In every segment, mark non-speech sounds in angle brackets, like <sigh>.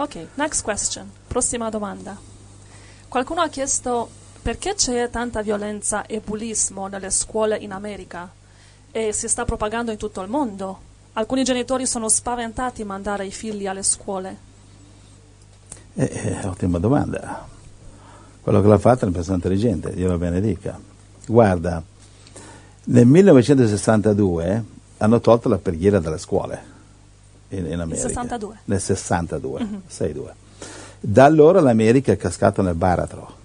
Ok, next question. Prossima domanda. Qualcuno ha chiesto perché c'è tanta violenza e bullismo nelle scuole in America e si sta propagando in tutto il mondo. Alcuni genitori sono spaventati a mandare i figli alle scuole. Eh, eh, ottima domanda. Quello che l'ha fatta è una persona intelligente, Dio la benedica. Guarda, nel 1962 hanno tolto la preghiera dalle scuole in, in America. Nel 62? Nel 62, mm-hmm. 62. Da allora l'America è cascata nel baratro.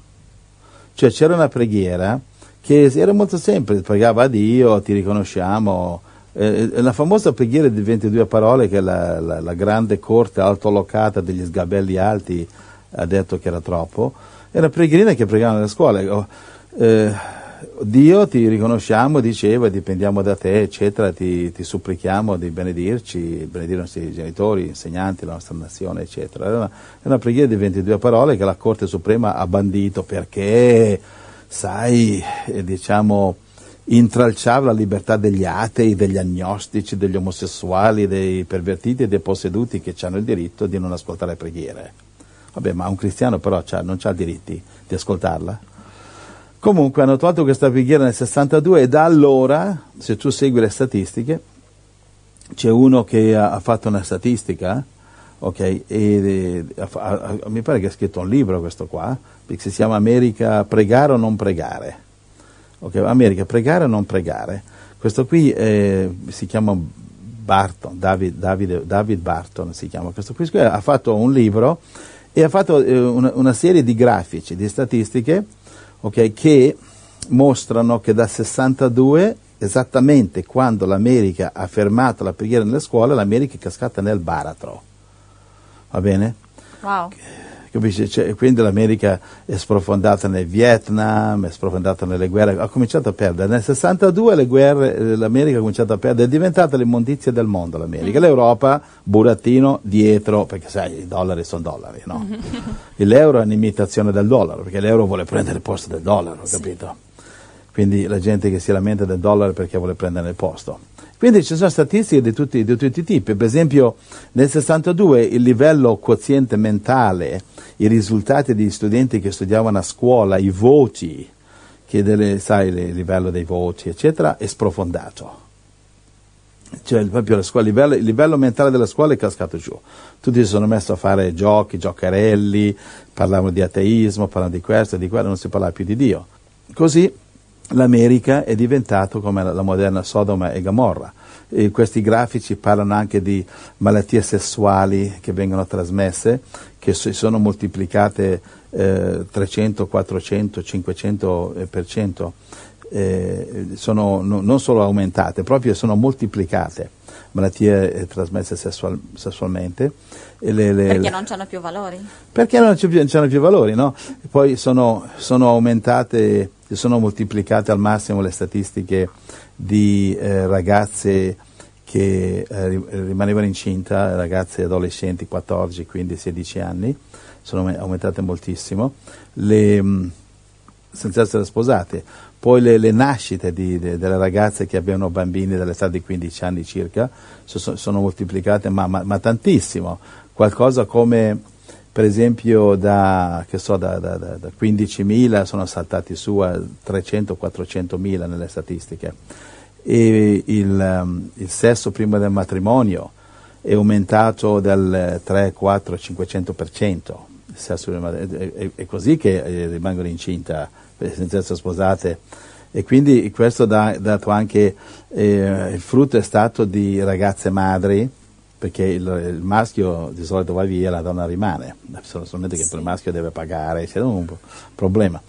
Cioè c'era una preghiera che era molto semplice, pregava a Dio, ti riconosciamo. Eh, la famosa preghiera di 22 parole che la, la, la grande corte altolocata degli sgabelli alti ha detto che era troppo, era una preghierina che pregavano nelle scuole. Oh, eh, Dio ti riconosciamo, diceva, dipendiamo da te, eccetera, ti, ti, supplichiamo di benedirci, benedire i nostri genitori, insegnanti, la nostra nazione, eccetera. È una, è una preghiera di 22 parole che la Corte Suprema ha bandito perché, sai, eh, diciamo, intralciava la libertà degli atei, degli agnostici, degli omosessuali, dei pervertiti e dei posseduti che hanno il diritto di non ascoltare preghiere. Vabbè, ma un cristiano però non ha diritti di ascoltarla? Comunque hanno tolto questa preghiera nel 62 e da allora, se tu segui le statistiche, c'è uno che ha, fatto una statistica, ok, e, e ha, ha, mi pare che ha scritto un libro questo qua, che si chiama America pregare o non pregare. Ok, America pregare o non pregare. Questo qui è, si chiama Barton, David, David, David, Barton si chiama. Questo qui ha fatto un libro e ha fatto eh, una, una serie di grafici, di statistiche okay, che mostrano che dal 62, esattamente quando l'America ha fermato la preghiera nelle scuole, l'America è cascata nel baratro. Va bene? Wow. Cioè, quindi l'America è sprofondata nel Vietnam, è sprofondata nelle guerre, ha cominciato a perdere. Nel 62 guerre, eh, l'America ha cominciato a perdere, è diventata l'immondizia del mondo l'America. Mm. L'Europa, burattino, dietro, perché sai, i dollari sono dollari, no? L'euro è un'imitazione del dollaro, perché l'euro vuole prendere il posto del dollaro, capito? Quindi la gente che si lamenta del dollaro perché vuole prendere il posto. Quindi ci sono statistiche di tutti, di tutti i tipi, per esempio nel 62 il livello quoziente mentale, i risultati degli studenti che studiavano a scuola, i voti, che delle, sai il livello dei voti, eccetera, è sprofondato. Cioè proprio scuola, il, livello, il livello mentale della scuola è cascato giù. Tutti si sono messi a fare giochi, giocarelli, parlavano di ateismo, parlavano di questo e di quello, non si parlava più di Dio. Così l'America è diventato come la moderna Sodoma e Gomorra. E questi grafici parlano anche di malattie sessuali che vengono trasmesse, che si sono moltiplicate eh, 300, 400, 500 per cento. Eh, sono no, non solo aumentate, proprio sono moltiplicate malattie eh, trasmesse sessual, sessualmente. Le, le, perché non hanno più valori? Perché non hanno più valori, no? Poi sono, sono aumentate si sono moltiplicate al massimo le statistiche di eh, ragazze che eh, rimanevano incinta, ragazze adolescenti 14, 15, 16 anni, sono aumentate moltissimo, le, mm, senza essere sposate. Poi le, le nascite di, de, delle ragazze che avevano bambini dall'età di 15 anni circa so, sono moltiplicate, ma, ma, ma tantissimo, qualcosa come per esempio da, so, da, da, da 15.000 sono saltati su a 300-400.000 nelle statistiche e il, um, il, sesso prima del matrimonio è aumentato del 3, 4, 500%. È, è, così che eh, rimangono incinta senza essere sposate e quindi questo ha dato anche eh, il frutto è stato di ragazze madri perché il, il, maschio di solito va via e la donna rimane, solamente che sì. il maschio deve pagare, c'è un problema.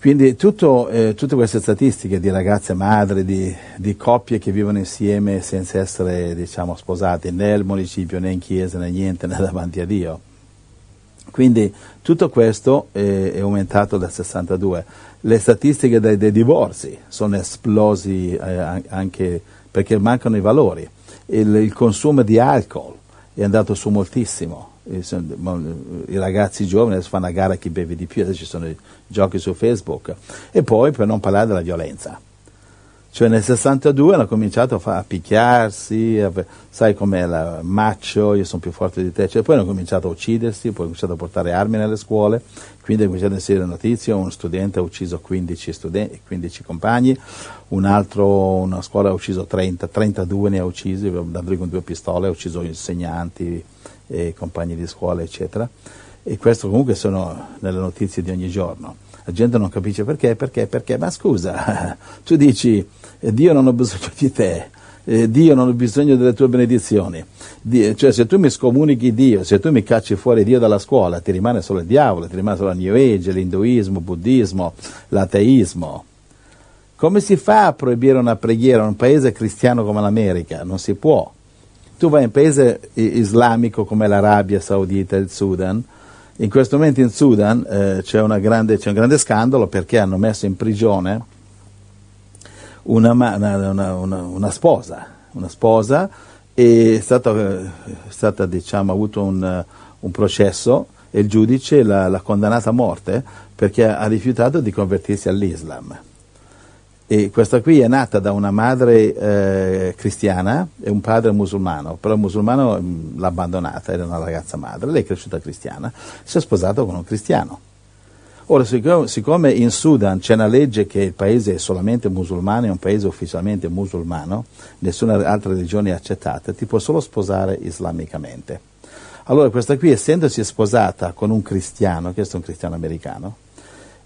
Quindi tutto, eh, tutte queste statistiche di ragazze madri, di, di, coppie che vivono insieme senza essere diciamo, sposate né al municipio né in chiesa né niente né davanti a Dio. Quindi tutto questo è, è aumentato dal 62. Le statistiche dei, dei divorzi sono esplosi eh, anche perché mancano i valori il, il consumo di alcol è andato su moltissimo. I ragazzi giovani adesso fanno a gara chi beve di più, adesso ci sono i giochi su Facebook. E poi per non parlare della violenza. Cioè nel 62 hanno cominciato a, fa- a picchiarsi, a, sai com'è la macho, io sono più forte di te, cioè, poi hanno cominciato a uccidersi, poi hanno cominciato a portare armi nelle scuole, quindi hanno cominciato a essere notizie, un studente ha ucciso 15, studenti, 15 compagni, un altro, una scuola ha ucciso 30, 32 ne ha uccisi, D'Andrea con due pistole, ha ucciso insegnanti, e compagni di scuola, eccetera. E questo comunque sono nelle notizie di ogni giorno. La gente non capisce perché, perché, perché, ma scusa, <laughs> tu dici Dio non ha bisogno di te, Dio non ha bisogno delle tue benedizioni. Dio, cioè se tu mi scomunichi Dio, se tu mi cacci fuori Dio dalla scuola, ti rimane solo il diavolo, ti rimane solo il New Age, l'induismo, il buddismo, l'ateismo. Come si fa a proibire una preghiera in un paese cristiano come l'America? Non si può. Tu vai in un paese islamico come l'Arabia Saudita il Sudan, in questo momento in Sudan eh, c'è, grande, c'è, un grande scandalo perché hanno messo in prigione una, una, una, sposa, sposa e è stata, è stata diciamo, ha avuto un, un, processo e il giudice l'ha, l'ha condannata a morte perché ha rifiutato di convertirsi all'Islam. E questa qui è nata da una madre eh, cristiana e un padre musulmano, però il musulmano mh, mm, l'ha abbandonata, era una ragazza madre, lei è cresciuta cristiana, si è sposata con un cristiano. Ora, siccome in Sudan c'è una legge che il paese è solamente musulmano, è un paese ufficialmente musulmano, nessuna altra religione è accettata, ti può solo sposare islamicamente. Allora questa qui, essendosi sposata con un cristiano, questo è un cristiano americano,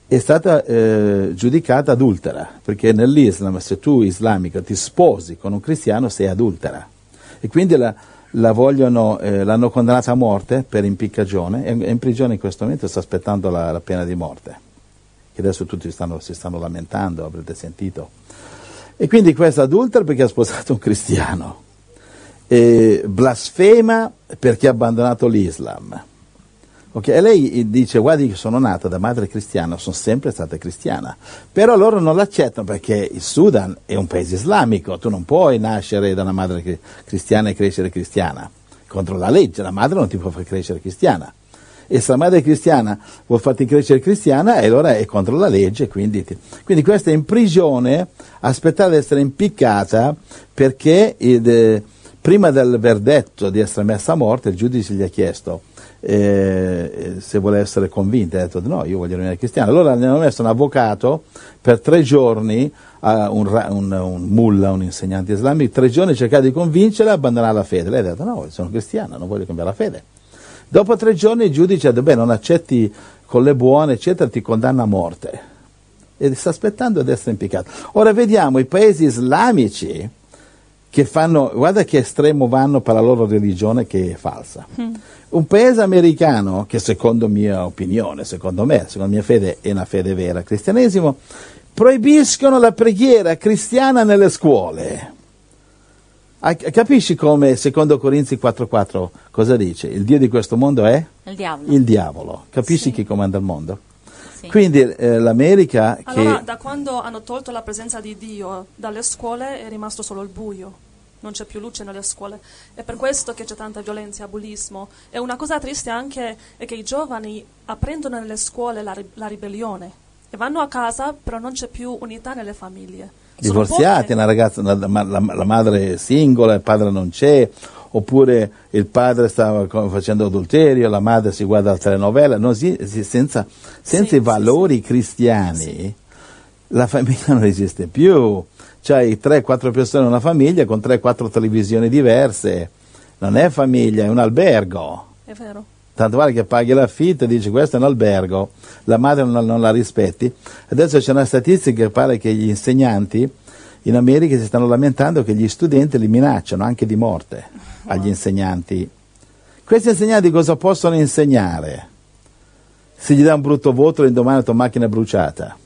è stata eh, giudicata adultera, perché nell'Islam se tu islamico ti sposi con un cristiano sei adultera. E quindi la, la vogliono, eh, l'hanno condannata a morte per impiccagione, è in prigione in questo momento sta aspettando la, la pena di morte, che adesso tutti stanno, si stanno lamentando, avrete sentito. E quindi questa adultera perché ha sposato un cristiano, e blasfema perché ha abbandonato l'Islam Okay? E lei dice, guardi sono nata da madre cristiana, sono sempre stata cristiana, però loro non l'accettano perché il Sudan è un paese islamico, tu non puoi nascere da una madre cristiana e crescere cristiana, contro la legge, la madre non ti può far crescere cristiana. E se la madre cristiana vuol farti crescere cristiana, allora è contro la legge. Quindi, ti... quindi questa è in prigione, aspettare di essere impiccata perché il, prima del verdetto di essere messa a morte il giudice gli ha chiesto eh, se vuole essere convinta, ha detto no, io voglio rimanere cristiano. Allora hanno messo un avvocato per tre giorni, uh, un, un, un mullah, un insegnante islamico, tre giorni cercare di convincerla a abbandonare la fede. Lei ha detto no, sono cristiana, non voglio cambiare la fede. Dopo tre giorni il giudice ha detto beh, non accetti con le buone, eccetera, ti condanna a morte. E sta aspettando di essere impiccato. Ora vediamo i paesi islamici che fanno, guarda che estremo vanno per la loro religione che è falsa. Mm. Un paese americano, che secondo mia opinione, secondo me, secondo mia fede è una fede vera, cristianesimo, proibiscono la preghiera cristiana nelle scuole. Capisci come secondo Corinzi 4.4 cosa dice? Il Dio di questo mondo è? Il diavolo. Il diavolo. Capisci sì. chi comanda il mondo? Sì. Quindi eh, l'America allora, che... da quando hanno tolto la presenza di Dio dalle scuole è rimasto solo il buio non c'è più luce nelle scuole. È per questo che c'è tanta violenza e bullismo. E una cosa triste anche è che i giovani apprendono nelle scuole la, la ribellione e vanno a casa, però non c'è più unità nelle famiglie. Divorziati, una ragazza, la, la, la madre è singola, il padre non c'è, oppure il padre stava facendo adulterio, la madre si guarda la telenovela, no, si, si, senza, senza sì, i valori sì, cristiani la famiglia non esiste più c'hai 3-4 persone in una famiglia con 3-4 televisioni diverse. Non è famiglia, è un albergo. È vero. Tanto vale che paghi l'affitto e dici questo è un albergo, la madre non, non la rispetti. Adesso c'è una statistica che pare che gli insegnanti in America si stanno lamentando che gli studenti li minacciano anche di morte agli insegnanti. Questi insegnanti cosa possono insegnare? Se gli dà un brutto voto l'indomani la tua macchina è bruciata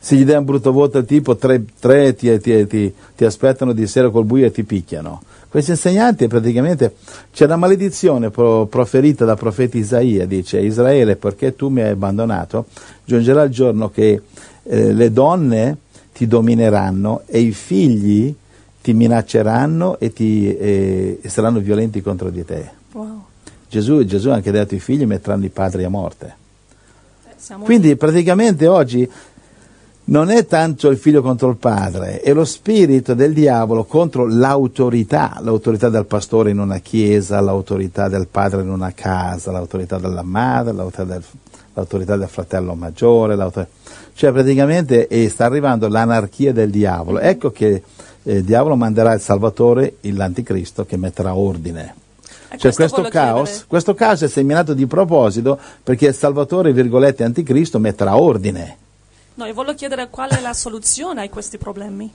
se gli dai un brutto voto al tipo, tre, tre ti, ti, ti, ti, aspettano di sera col buio e ti picchiano. Questi insegnanti praticamente c'è una maledizione pro, proferita dal profeta Isaia, dice Israele perché tu mi hai abbandonato, giungerà il giorno che eh, le donne ti domineranno e i figli ti minacceranno e, ti, eh, e saranno violenti contro di te. Wow. Gesù, Gesù ha anche detto i figli metteranno i padri a morte. Eh, Quindi praticamente oggi non è tanto il figlio contro il padre, è lo spirito del diavolo contro l'autorità, l'autorità del pastore in una chiesa, l'autorità del padre in una casa, l'autorità della madre, l'autorità del, l'autorità del fratello maggiore, cioè praticamente eh, sta arrivando l'anarchia del diavolo. Ecco che eh, il diavolo manderà il Salvatore, l'anticristo, che metterà ordine. Cioè questo caos, questo caos è seminato di proposito perché il Salvatore, virgolette, anticristo metterà ordine. No, io voglio chiedere qual è la soluzione a questi problemi.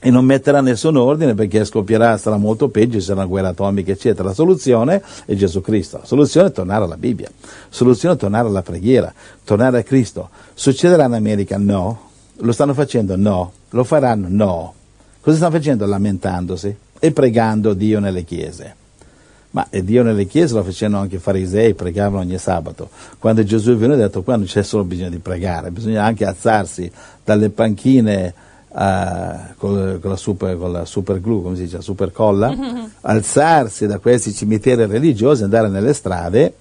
E non metterà nessun ordine perché scoppierà, sarà molto peggio, ci sarà una guerra atomica, eccetera. La soluzione è Gesù Cristo. La soluzione è tornare alla Bibbia. La soluzione è tornare alla preghiera, tornare a Cristo. Succederà in America? No. Lo stanno facendo? No. Lo faranno? No. Cosa stanno facendo? Lamentandosi e pregando Dio nelle chiese. Ma Dio nelle chiese lo facevano anche i farisei, pregavano ogni sabato. Quando Gesù è venuto ha detto qua non c'è solo bisogno di pregare, bisogna anche alzarsi dalle panchine uh, con, con, la super, con, la super, glue, come si dice, la super colla, <laughs> alzarsi da questi cimiteri religiosi, andare nelle strade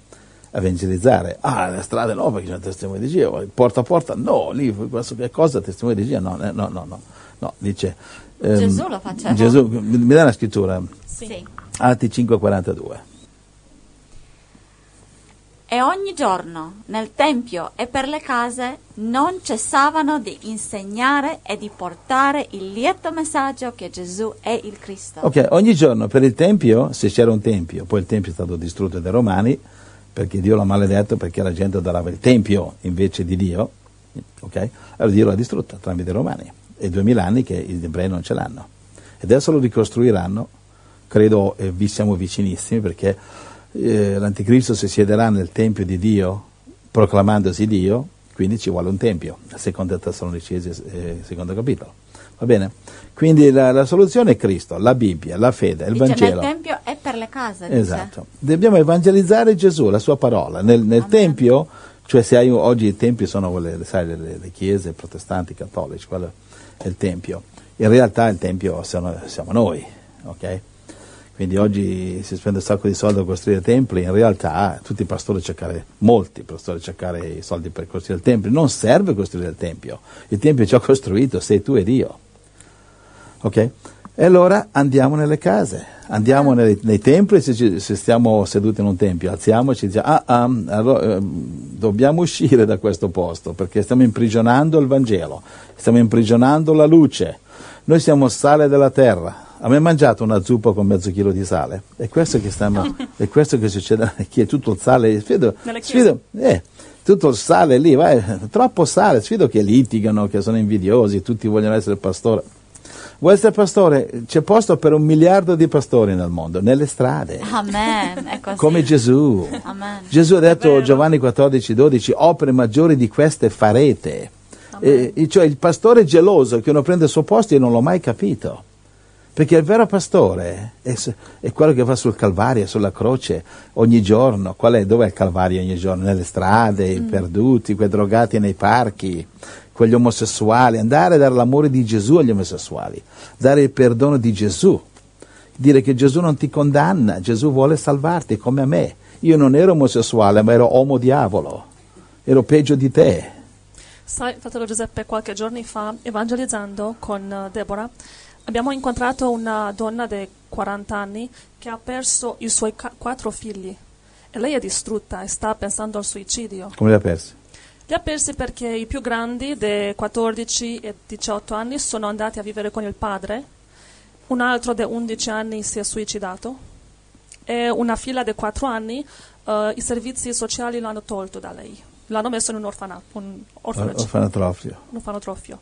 a evangelizzare. Ah, le strade no, perché c'è un testimone di Dio, porta a porta no, lì questo che cosa, testimone di Dio, no, no, no, no, no, dice... Um, Gesù lo faceva. Gesù, mi dà una scrittura? Sì. Atti 5:42. E ogni giorno nel Tempio e per le case non cessavano di insegnare e di portare il lieto messaggio che Gesù è il Cristo. Ok, ogni giorno per il Tempio, se c'era un Tempio, poi il Tempio è stato distrutto dai Romani, perché Dio l'ha maledetto perché la gente adorava il Tempio invece di Dio, ok? Allora Dio l'ha distrutto tramite i Romani. È duemila anni che gli ebrei non ce l'hanno. E adesso lo ricostruiranno credo eh, vi siamo vicinissimi perché eh, l'anticristo si siederà nel Tempio di Dio proclamandosi Dio, quindi ci vuole un Tempio, seconda Tessalonicesi, eh, secondo capitolo. Va bene? Quindi la, la, soluzione è Cristo, la Bibbia, la fede, il dice, Vangelo. Nel Tempio è per le case. Esatto. Dice. Dobbiamo evangelizzare Gesù, la sua parola. Nel, nel Tempio, cioè se hai, oggi i tempi sono quelle, sai, le, le, chiese protestanti, cattolici, quello è il Tempio. In realtà il Tempio siamo, siamo noi, ok? Quindi oggi si spende un sacco di soldi a costruire templi, in realtà tutti i pastori cercare, molti pastori cercare i soldi per costruire il tempio, non serve costruire il tempio, il tempio è già costruito, sei tu e Dio. Ok? E allora andiamo nelle case, andiamo nei, nei templi, se, se, stiamo seduti in un tempio, alziamoci e diciamo, ah, ah allora, eh, dobbiamo uscire da questo posto perché stiamo imprigionando il Vangelo, stiamo imprigionando la luce, noi siamo sale della terra, mai mangiato una zuppa con mezzo chilo di sale? È questo che, stiamo, è questo che succede, che tutto il sale, sfido, sfido eh, tutto il sale lì, vai, troppo sale, sfido che litigano, che sono invidiosi, tutti vogliono essere pastore. Vuoi essere pastore? C'è posto per un miliardo di pastori nel mondo, nelle strade. Amen. Come Gesù. Amen. Gesù ha detto, Giovanni 14, 12, opere maggiori di queste farete. E, cioè il pastore geloso che uno prende il suo posto, io non l'ho mai capito. Perché il vero pastore è, è, quello che va sul Calvario, sulla croce ogni giorno. Qual è? Dov'è il Calvario ogni giorno? Nelle strade, i mm. perduti, quei drogati nei parchi, quegli omosessuali. Andare a dare l'amore di Gesù agli omosessuali, dare il perdono di Gesù. Dire che Gesù non ti condanna, Gesù vuole salvarti come a me. Io non ero omosessuale, ma ero uomo diavolo. Ero peggio di te. Sai, fratello Giuseppe, qualche giorno fa, evangelizzando con uh, Deborah, Abbiamo incontrato una donna di 40 anni che ha perso i suoi quattro figli e lei è distrutta e sta pensando al suicidio. Come li ha persi? Li ha persi perché i più grandi, di 14 e 18 anni, sono andati a vivere con il padre, un altro di 11 anni si è suicidato e una figlia di 4 anni uh, i servizi sociali l'hanno tolto da lei. L'hanno messo in un orfanato, un orfanotrofio. Un orfanotrofio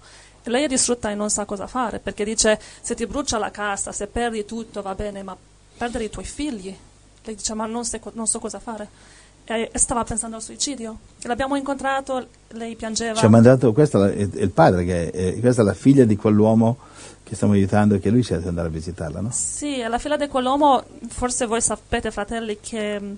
lei è distrutta e non sa cosa fare perché dice se ti brucia la casa, se perdi tutto va bene, ma perdere i tuoi figli. Lei dice ma non, se, non so cosa fare. E, e, stava pensando al suicidio. l'abbiamo incontrato, lei piangeva. Ci ha mandato, questo è il padre, che è, questa è la figlia di quell'uomo che stiamo aiutando e che lui scelse di andare a visitarla, no? Sì, è la figlia di quell'uomo, forse voi sapete fratelli che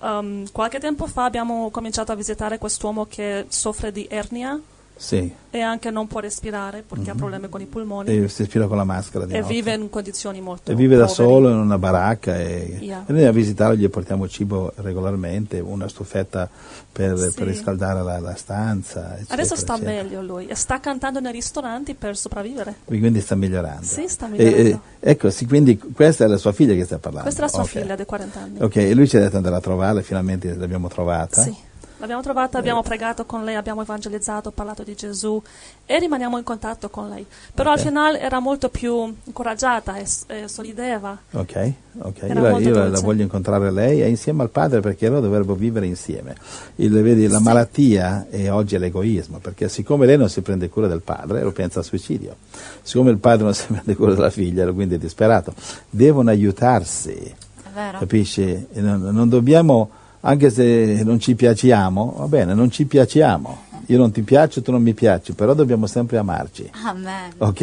um, qualche tempo fa abbiamo cominciato a visitare quest'uomo che soffre di ernia Sì, e anche non può respirare perché ha problemi con i polmoni e si respira con la maschera di e notte. vive in condizioni molto E vive da poveri. solo in una baracca e, Yeah. e noi a visitarlo gli portiamo cibo regolarmente, una stufetta per, Sì. per riscaldare la, la stanza. Eccetera, Adesso sta eccetera. meglio lui e sta cantando nei ristoranti per sopravvivere. Quindi sta migliorando. Sì, sta E- migliorando. e- ecco, sì, quindi questa è la sua figlia che sta parlando. Questa è la sua Ok. figlia di 40 anni. Ok, e lui ci ha detto di andare a trovarla, finalmente l'abbiamo trovata. Sì, l'abbiamo trovata, abbiamo pregato con lei, abbiamo evangelizzato, parlato di Gesù e rimaniamo in contatto con lei. Però Ok. al finale era molto più incoraggiata e, e sorrideva. Ok, ok. Era Io, la, io la- voglio incontrare lei e insieme al padre perché loro dovrebbero vivere insieme. Il- vedi, la Sì. malattia è oggi è l'egoismo, perché siccome lei non si prende cura del padre, lo pensa al suicidio. Siccome il padre non si <laughs> prende cura della figlia, quindi è disperato. Devono aiutarsi, È vero? capisci? Non, non dobbiamo, anche se non ci piaciamo, va bene, non ci piaciamo. Io non ti piaccio, tu non mi piaci, però dobbiamo sempre amarci. Amen. Ok?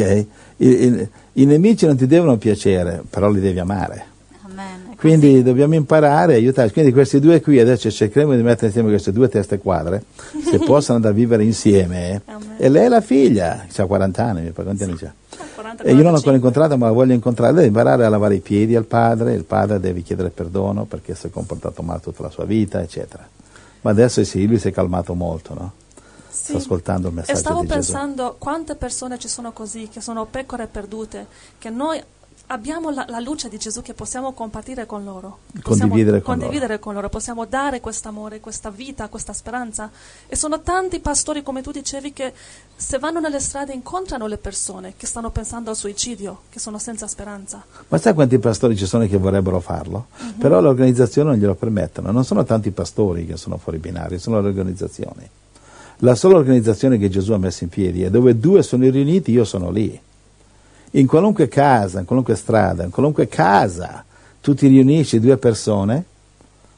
I, i- i nemici non ti devono piacere, però li devi amare. Amen. Quindi dobbiamo imparare a aiutarci. Quindi questi due qui adesso cercheremo di mettere insieme queste due teste quadre, se <laughs> possono andare a vivere insieme. Amen. E lei è la figlia, ha 40 anni, mi pare, quanti anni c'ha? 40, E io non l'ho ancora 45. incontrata, ma la voglio incontrare. Deve imparare a lavare i piedi al padre, il padre deve chiedere perdono perché si è comportato male tutta la sua vita, eccetera. Ma adesso sì, lui si è calmato molto, no? Sì. Sta ascoltando il E messaggio stavo di Gesù. pensando quante persone ci sono così, che sono pecore perdute, che noi abbiamo la, la luce di Gesù che possiamo compartire con loro. Possiamo Condividere con condividere con loro, possiamo dare quest'amore, questa vita, questa speranza. E sono tanti pastori, come tu dicevi, che se vanno nelle strade incontrano le persone che stanno pensando al suicidio, che sono senza speranza. Ma sai quanti pastori ci sono che vorrebbero farlo? Però le organizzazioni non glielo permettono. Non sono tanti pastori che sono fuori binari, sono le organizzazioni. La sola organizzazione che Gesù ha messo in piedi è dove due sono riuniti, io sono lì. In qualunque casa, in qualunque strada, in qualunque casa, tu ti riunisci due persone,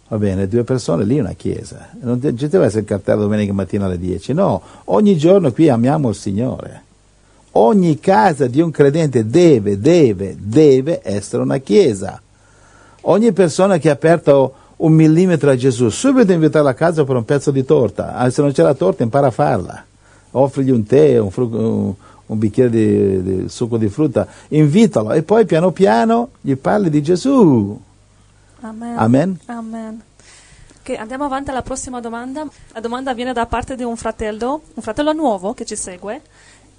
va bene, due persone, lì è una chiesa. Non ci deve essere il cartello domenica mattina alle 10, no, ogni giorno qui amiamo il Signore. Ogni casa di un credente deve, deve, deve essere una chiesa. Ogni persona che ha aperto un millimetro a Gesù, subito invitarla a casa per un pezzo di torta. Ah, se non c'è la torta, impara a farla. Offrigli un tè, un, fru- un- bicchiere di, di succo di frutta, invitalo e poi piano piano gli parli di Gesù. Amen. Amen. Amen. Ok, andiamo avanti alla prossima domanda. La domanda viene da parte di un fratello, un fratello nuovo che ci segue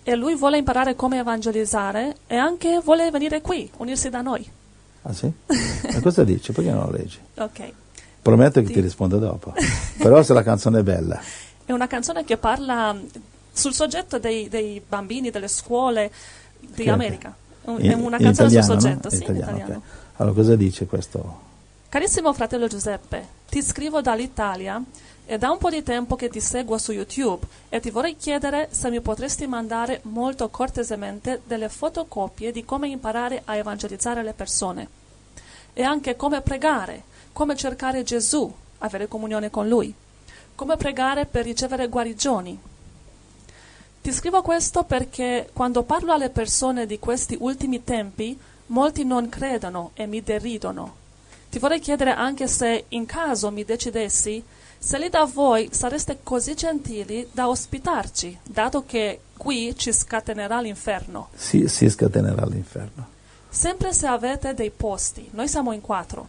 e lui vuole imparare come evangelizzare e anche vuole venire qui, unirsi da noi. Ah sì? Ma cosa dice? Perché non lo leggi? Ok. Prometto che ti rispondo dopo. <laughs> Però se la canzone è bella. È una canzone che parla sul soggetto dei, dei bambini, delle scuole di Ok. America. È una in canzone italiano, sul no? soggetto, In sì, in italiano, italiano. ok. Allora cosa dice questo? Carissimo fratello Giuseppe, ti scrivo dall'Italia e da un po' di tempo che ti seguo su YouTube e ti vorrei chiedere se mi potresti mandare molto cortesemente delle fotocopie di come imparare a evangelizzare le persone e anche come pregare, come cercare Gesù, avere comunione con Lui, come pregare per ricevere guarigioni. Ti scrivo questo perché quando parlo alle persone di questi ultimi tempi, molti non credono e mi deridono. Ti vorrei chiedere anche se in caso mi decidessi, se lì da voi sareste così gentili da ospitarci, dato che qui ci scatenerà l'inferno. Si, si scatenerà l'inferno. Sempre se avete dei posti, noi siamo in quattro.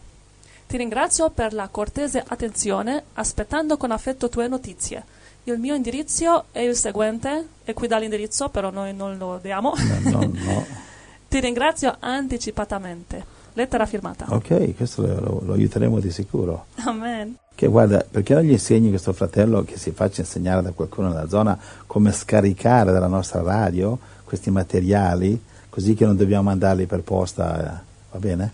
Ti ringrazio per la cortese attenzione, aspettando con affetto tue notizie. Il mio indirizzo è il seguente, e qui dà l'indirizzo, però noi non lo diamo. No, no, no. <laughs> Ti ringrazio anticipatamente. Lettera firmata. Ok, questo lo, lo- aiuteremo di sicuro. Amen. Che guarda, perché non gli insegni questo fratello che si faccia insegnare da qualcuno nella zona come scaricare dalla nostra radio questi materiali, così che non dobbiamo mandarli per posta, eh, va bene?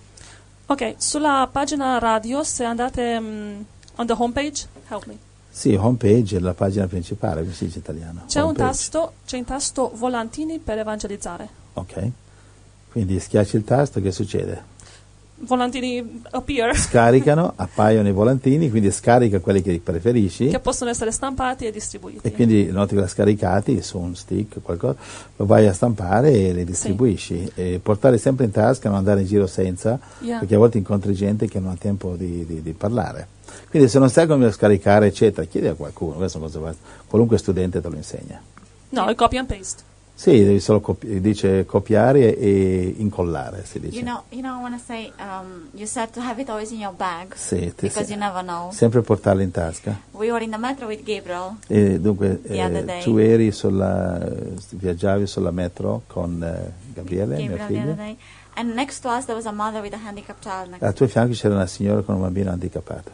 Ok, sulla pagina radio, se andate mm, on the homepage, help me. Sì, homepage è la pagina principale, come si dice italiano. C'è un tasto, c'è un tasto volantini per evangelizzare. Ok. Quindi schiacci il tasto, che succede? Volantini appear, <laughs> Scaricano, appaiono i volantini, quindi scarica quelli che preferisci. che possono essere stampati e distribuiti. E quindi noti che scaricati su un stick qualcosa, lo vai a stampare e li distribuisci. E portare sempre in tasca, non andare in giro senza, Yeah. perché a volte incontri gente che non ha tempo di, di- di parlare. Quindi se non sai come scaricare, eccetera, chiedi a qualcuno, qualunque studente te lo insegna. No, è copy and paste. Sì, devi solo copi- dice copiare e incollare, si dice. You know, you know, I want to say, um, you said to have it always in your bag Sì, ti- because you never know. sempre portarla in tasca. We were in the metro with Gabriel, E dunque The eh, tu eri sulla, viaggiavi sulla metro con eh, Gabriele, mio Gabriel the other figlio. day, and next to us there was a mother with a handicapped child next. Al tuo fianco c'era una signora con un bambino handicappato.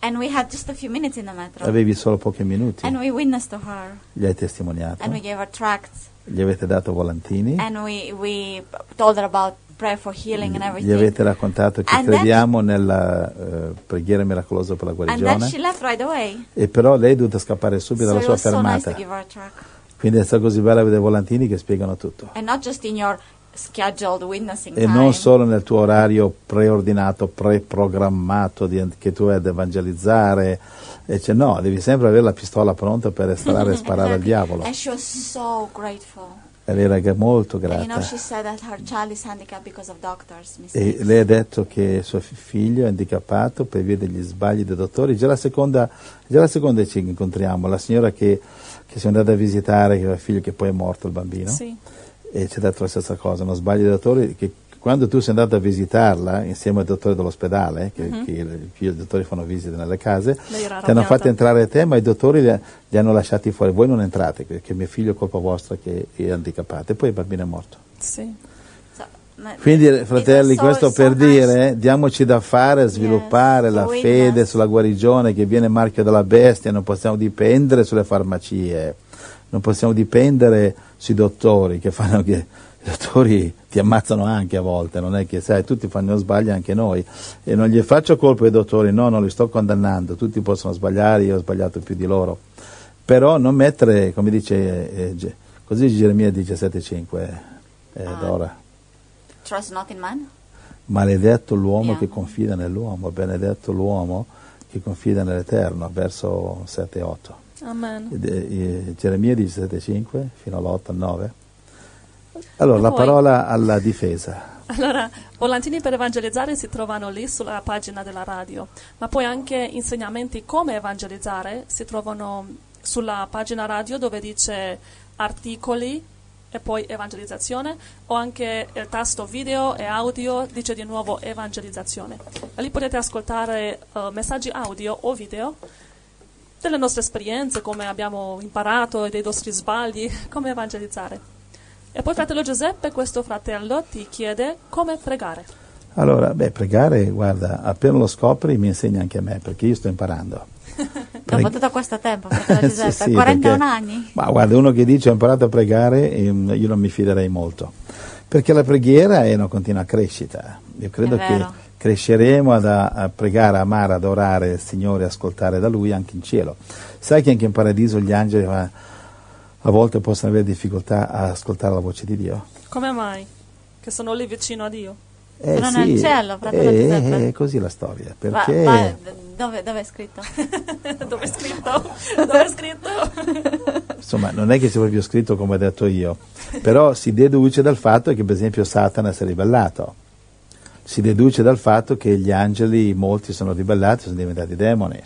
And we had just a few minutes in the metro, Avevi solo pochi minuti, and we witnessed to her, gli hai testimoniato, and we gave her tracts, gli avete dato volantini, and we we told her about prayer for healing and gli avete raccontato che And then- crediamo nella eh, preghiera miracolosa per la guarigione. she left right away. E però lei è dovuta scappare subito So dalla sua was so nice fermata. Quindi è stato così bello avere volantini che spiegano tutto. and not just in your E non solo nel tuo orario preordinato, preprogrammato di- che tu hai ad evangelizzare, e cioè, no, devi sempre avere la pistola pronta per estrarre e <laughs> sparare al Exactly. diavolo. And she was so grateful. E lei era molto And you know, grata. doctors' E lei ha detto che suo fi- figlio è handicappato per via degli sbagli dei dottori. Già la seconda, già la seconda ci incontriamo, la signora che, che siamo andati a visitare, che aveva figlio che poi è morto il bambino. Sì. E ci ha detto la stessa cosa, uno sbaglio dei dottori che quando tu sei andato a visitarla insieme al dottore dell'ospedale, che, che i i dottori fanno visite nelle case, ti hanno fatto entrare a te, ma i dottori li, li hanno lasciati fuori, voi non entrate, perché mio figlio è colpa vostra che è handicappato, e poi il bambino è morto. Sì. So, ma- Quindi fratelli, so- questo so per dire, diamoci da fare a sviluppare Yes, la fede sulla guarigione che viene marchio della bestia, non possiamo dipendere sulle farmacie, non possiamo dipendere sui dottori che fanno che i dottori ti ammazzano anche a volte, non è che sai, tutti fanno sbagli anche noi e non gli faccio colpa ai dottori, no, non li sto condannando, tutti possono sbagliare, io ho sbagliato più di loro. Però non mettere, come dice eh, così Geremia 17:5 eh, Ah. Dora. Trust not in man. Maledetto l'uomo Yeah. che confida nell'uomo, benedetto l'uomo che confida nell'Eterno, verso 7 e 8. Amen. Eh, Geremia 17,5 fino all'8 al 9. Allora, E la poi- parola alla difesa. Allora, volantini per evangelizzare si trovano lì sulla pagina della radio, ma poi anche insegnamenti come evangelizzare si trovano sulla pagina radio dove dice articoli e poi evangelizzazione o anche il tasto video e audio dice di nuovo evangelizzazione. E lì potete ascoltare eh, messaggi audio o video delle nostre esperienze, come abbiamo imparato, e dei nostri sbagli, <laughs> come evangelizzare. E poi fratello Giuseppe, questo fratello ti chiede come pregare. Allora, beh, pregare, guarda, appena lo scopri mi insegna anche a me, perché io sto imparando. <laughs> Dopo tutto questo tempo, fratello <laughs> Sì, Giuseppe, sì, 41 perché- anni. Ma guarda, uno che dice ho imparato a pregare, ehm, io non mi fiderei molto, perché la preghiera è una continua crescita. Io credo che. Cresceremo ad, a, a pregare, amare, adorare il Signore, ascoltare da Lui anche in cielo. Sai che anche in paradiso gli angeli eh, a volte possono avere difficoltà a ascoltare la voce di Dio? Come mai? Che sono lì vicino a Dio. Eh Sono nel cielo, fratello eh, Giuseppe. è così la storia, Va- perché... va- dove, dove è scritto? <laughs> Dove è scritto? Dove è scritto? Insomma, non è che sia proprio scritto come ho detto io, però si deduce dal fatto che per esempio Satana si è ribellato, si deduce dal fatto che gli angeli, molti sono ribellati, sono diventati demoni,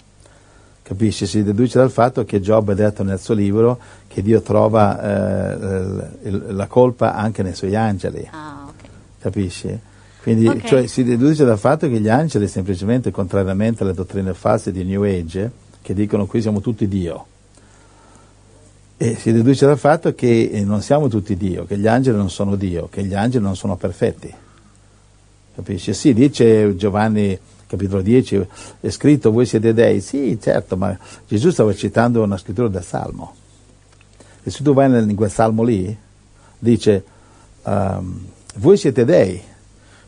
capisci? Si deduce dal fatto che Giobbe ha detto nel suo libro che Dio trova eh, la colpa anche nei suoi angeli, Ah, ok. capisci? Quindi Ok. cioè, si deduce dal fatto che gli angeli semplicemente, contrariamente alle dottrine false di New Age, che dicono qui siamo tutti Dio, e si deduce dal fatto che eh, non siamo tutti Dio, che gli angeli non sono Dio, che gli angeli non sono perfetti. Capisci? Sì, dice Giovanni capitolo 10, è scritto voi siete dei. Sì, certo, ma Gesù stava citando una scrittura del Salmo. E se tu vai nel- in quel Salmo lì, dice ehm, voi siete dei,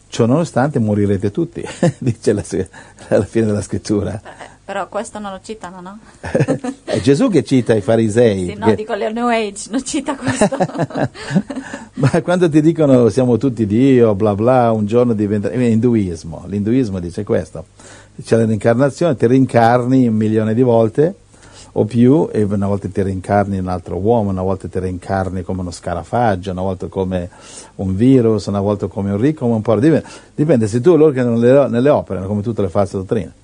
ciò nonostante morirete tutti, <laughs> dice la- alla fine della scrittura. Eh, Però questo non lo citano, no? <laughs> È Gesù che cita i farisei. Sì, no, che- dico le New Age, non cita questo. <laughs> Ma quando ti dicono siamo tutti Dio, bla bla, un giorno diventa... è induismo, l'induismo dice questo, c'è la reincarnazione, ti rincarni un milione di volte o più e una volta ti reincarni in un altro uomo, una volta ti reincarni come uno scarafaggio, una volta come un virus, una volta come un ricco, come un povero, dipende, dipende se tu loro che nelle, nelle opere, come tutte le false dottrine.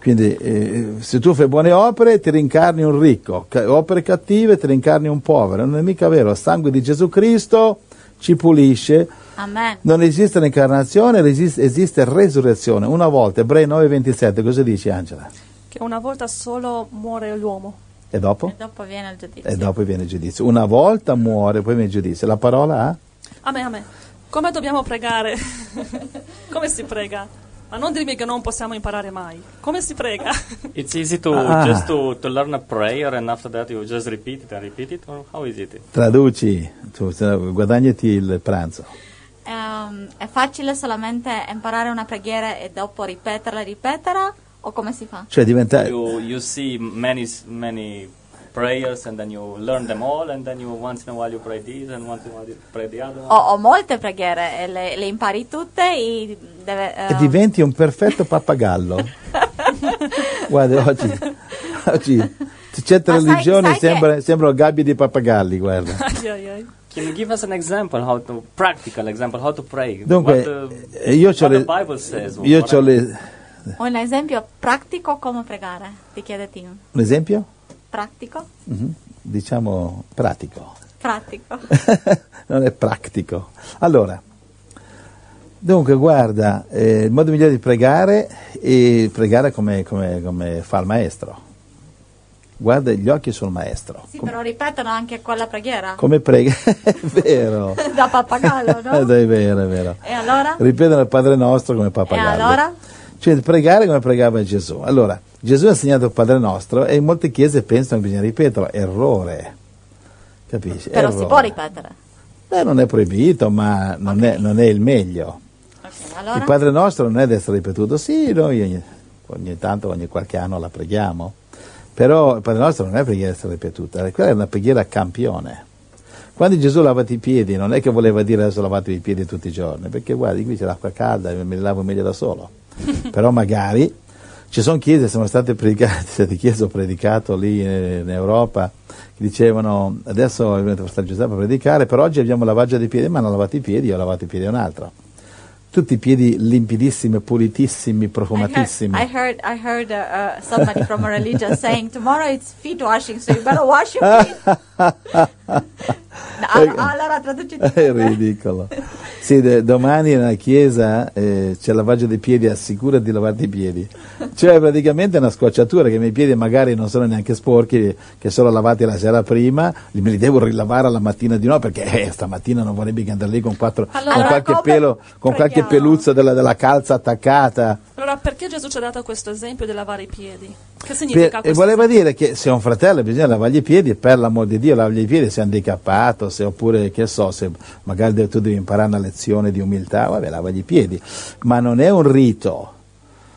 Quindi eh, se tu fai buone opere ti rincarni un ricco, Ca- opere cattive ti rincarni un povero, non è mica vero, il sangue di Gesù Cristo ci pulisce, Amen. non esiste l'incarnazione, esiste, esiste resurrezione. Una volta, Ebrei 9:27, cosa dici Angela? Che una volta solo muore l'uomo. E dopo? E dopo viene il giudizio. E dopo viene il giudizio. Una volta muore, poi viene il giudizio. La parola ha? Amen, amen. Come dobbiamo pregare? <laughs> Come si prega? Ma non dirmi che non possiamo imparare mai. Come si prega? <laughs> It's easy to Ah. just to, to learn a prayer and after that you just repeat it and repeat it or how is it? Traduci, tu, guadagnati il pranzo. Ehm, è facile solamente imparare una preghiera e dopo ripeterla e ripeterla? O come si fa? Cioè diventa... You you see many many prayers and then you learn them all and then you once in a while you pray this and once in a while you pray the other one. Ho, ho molte preghiere e le, le impari tutte e deve, e ehm, diventi un perfetto pappagallo. <laughs> guarda, oggi, oggi certe Ma sai- religioni sai che- sembra- sembrano gabbie di pappagalli, guarda. <laughs> Can you give us an example how to practical example how to pray? Dunque, what the, eh, io what le, the Bible says. io I- le- un esempio pratico come pregare, ti chiede Tim. un esempio? Pratico? Mhm. Diciamo pratico. Pratico. <laughs> non è pratico. Allora, dunque, guarda, eh, il modo migliore di pregare è pregare come, come- come fa il maestro. Guarda gli occhi sul maestro. Sì, Com- però ripetono anche quella preghiera. come prega? <laughs> è vero. da pappagallo, no? <laughs> È vero, è vero. E allora? Ripetono il Padre nostro come E pappagallo. allora? Cioè pregare come pregava Gesù. Allora, Gesù ha insegnato il Padre nostro e in molte chiese pensano che bisogna ripeterlo. Errore. Capisci? Però si Errore. può ripetere. Beh, non è proibito, ma non, è, non è il meglio. Ok, allora? Il Padre nostro non è da essere ripetuto. Sì, noi ogni, ogni tanto, ogni qualche anno la preghiamo. Però il Padre nostro non è preghiera da essere ripetuta, quella è una preghiera campione. Quando Gesù lavati i piedi, non è che voleva dire adesso lavatevi i piedi tutti i giorni, perché guardi, qui c'è l'acqua calda, me li lavo meglio da solo. <laughs> Però magari ci sono chiese sono state predicate, <laughs> state chiese ho predicato lì in, Europa, che dicevano adesso è venuto Fratello Giuseppe a predicare, per oggi abbiamo lavaggio dei piedi, ma hanno lavato i piedi, io ho lavato i piedi un altro. Tutti i piedi limpidissimi, pulitissimi, I heard, profumatissimi. I heard, I heard uh, uh, somebody from a religion saying tomorrow it's feet washing, so you better wash your <laughs> feet. No, allora, allora traduci tu. <laughs> È ridicolo. Sì, de- domani nella chiesa eh, c'è il lavaggio dei piedi, assicura di lavarti i piedi. Cioè praticamente è una scocciatura che i miei piedi magari non sono neanche sporchi, che sono lavati la sera prima, li- me li devo rilavare la mattina di nuovo perché eh, stamattina non vorrei mica andare lì con, quattro, Allora, con qualche come pelo, con qualche peluzza della, della calza attaccata. Allora, perché Gesù ci ha dato questo esempio di lavare i piedi? Che Per- significa e questo? voleva dire che se è un fratello bisogna lavargli i piedi, per l'amor di Dio, lavargli i piedi se è handicappato, se oppure che so, se magari tu devi imparare una lezione di umiltà, vabbè, lavagli i piedi. Ma non è un rito.